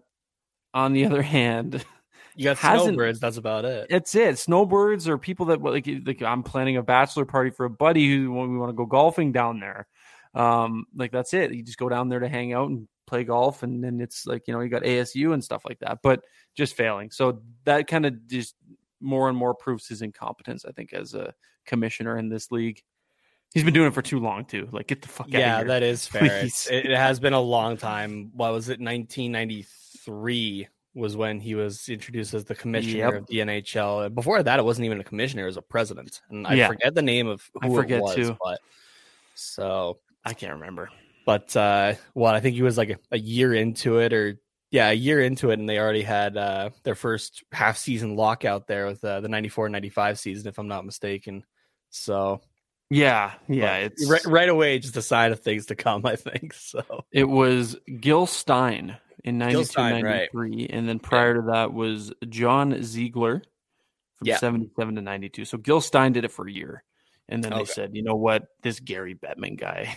on the other hand, You got snowbirds. That's about it. It's it. Snowbirds or people that like like I'm planning a bachelor party for a buddy who we want to go golfing down there. Um, like that's it. You just go down there to hang out and play golf, and then it's like you know you got ASU and stuff like that, but just failing. So that kind of just more and more proves his incompetence. I think as a commissioner in this league, he's been doing it for too long too. Like get the fuck out Yeah, of here. that is fair. It, it has been a long time. What was it? 1993 was when he was introduced as the commissioner Yep. of the NHL. Before that, it wasn't even a commissioner; it was a president. And I Yeah. forget the name of I who forget it was. too. But so, I can't remember. but uh, what I think he was like a, a year into it, or yeah, a year into it, and they already had uh, their first half season lockout there with uh, the 94-95 season, if I'm not mistaken. So Yeah, yeah. It's right, right away, just a sign of things to come. I think so. It was Gil Stein in Gil 92 Stein, right. And then prior to that was John Ziegler from Yeah. 77 to 92. So Gil Stein did it for a year. And then they said, you know what? This Gary Bettman guy.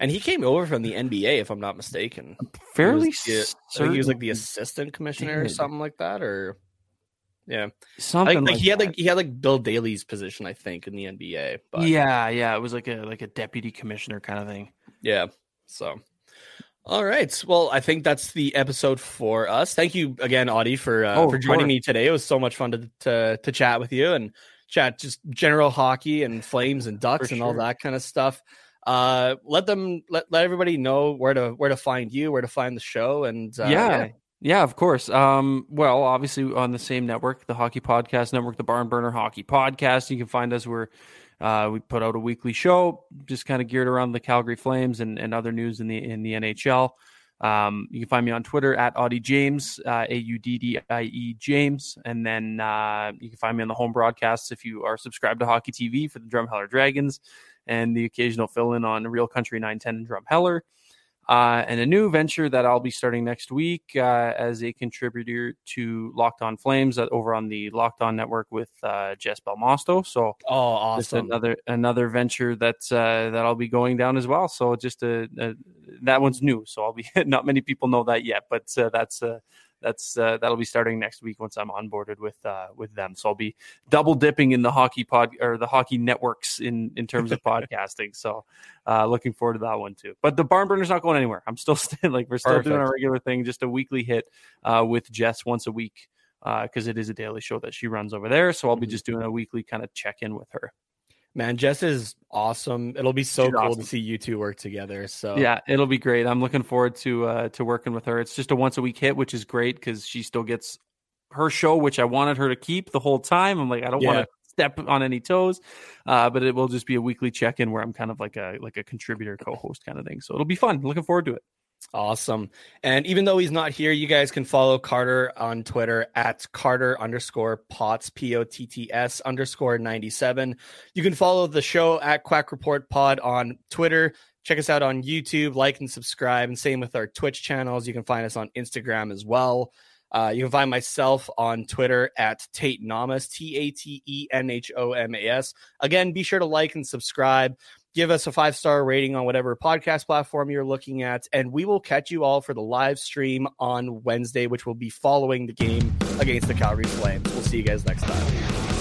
And he came over from the NBA, if I'm not mistaken. Uh, fairly He was the- he was like the assistant commissioner or something like that, or yeah, something like, like he had like he had like Bill Daly's position, I think, in the NBA. But yeah, yeah. It was like a like a deputy commissioner kind of thing. yeah. So, all right. Well, I think that's the episode for us. Thank you again, Auddie, for uh, Oh, for joining me today. It was so much fun to, to to chat with you and chat just general hockey and Flames and Ducks For and all that kind of stuff. Uh, let them let, let everybody know where to where to find you, where to find the show, and uh, yeah. Yeah, of course. Um, well, obviously on the same network, the Hockey Podcast Network, the Barnburner Hockey Podcast. You can find us where uh, we put out a weekly show, just kind of geared around the Calgary Flames and, and other news in the in the NHL. Um, you can find me on Twitter at Auddie James, uh, A U D D I E James, and then uh, you can find me on the home broadcasts if you are subscribed to Hockey TV for the Drumheller Dragons and the occasional fill in on Real Country 910 and Drumheller uh, and a new venture that I'll be starting next week uh, as a contributor to Locked On Flames uh, over on the Locked On Network with uh, Jess Belmosto. So Oh, awesome. another another venture that's uh, that I'll be going down as well. So just a, a that one's new. So I'll be not many people know that yet, but uh, that's uh, that's uh, that'll be starting next week once I'm onboarded with uh, with them. So I'll be double dipping in the hockey pod or the hockey networks in in terms of podcasting. So uh, looking forward to that one too. But the Barnburner's not going anywhere. I'm still still like we're still doing Perfect. our regular thing, just a weekly hit uh, with Jess once a week because it is a daily show that she runs over there. So I'll be Mhm. just doing a weekly kind of check in with her. Man, Jess is awesome. It'll be so She's cool awesome. to see you two work together. So Yeah, it'll be great. I'm looking forward to uh, to working with her. It's just a once a week hit, which is great because she still gets her show, which I wanted her to keep the whole time. I'm like, I don't Yeah. want to step on any toes, uh, but it will just be a weekly check in where I'm kind of like a like a contributor co-host kind of thing. So it'll be fun. Looking forward to it. Awesome. And even though he's not here, you guys can follow Carter on Twitter at Carter underscore Potts P O T T S underscore ninety seven. You can follow the show at Quack Report Pod on Twitter. Check us out on YouTube, like and subscribe, and same with our Twitch channels. You can find us on Instagram as well. Uh, you can find myself on Twitter at Tate Namas, T A T E N H O M A S. Again, be sure to like and subscribe. Give us a five star rating on whatever podcast platform you're looking at, and we will catch you all for the live stream on Wednesday, which will be following the game against the Calgary Flames. We'll see you guys next time.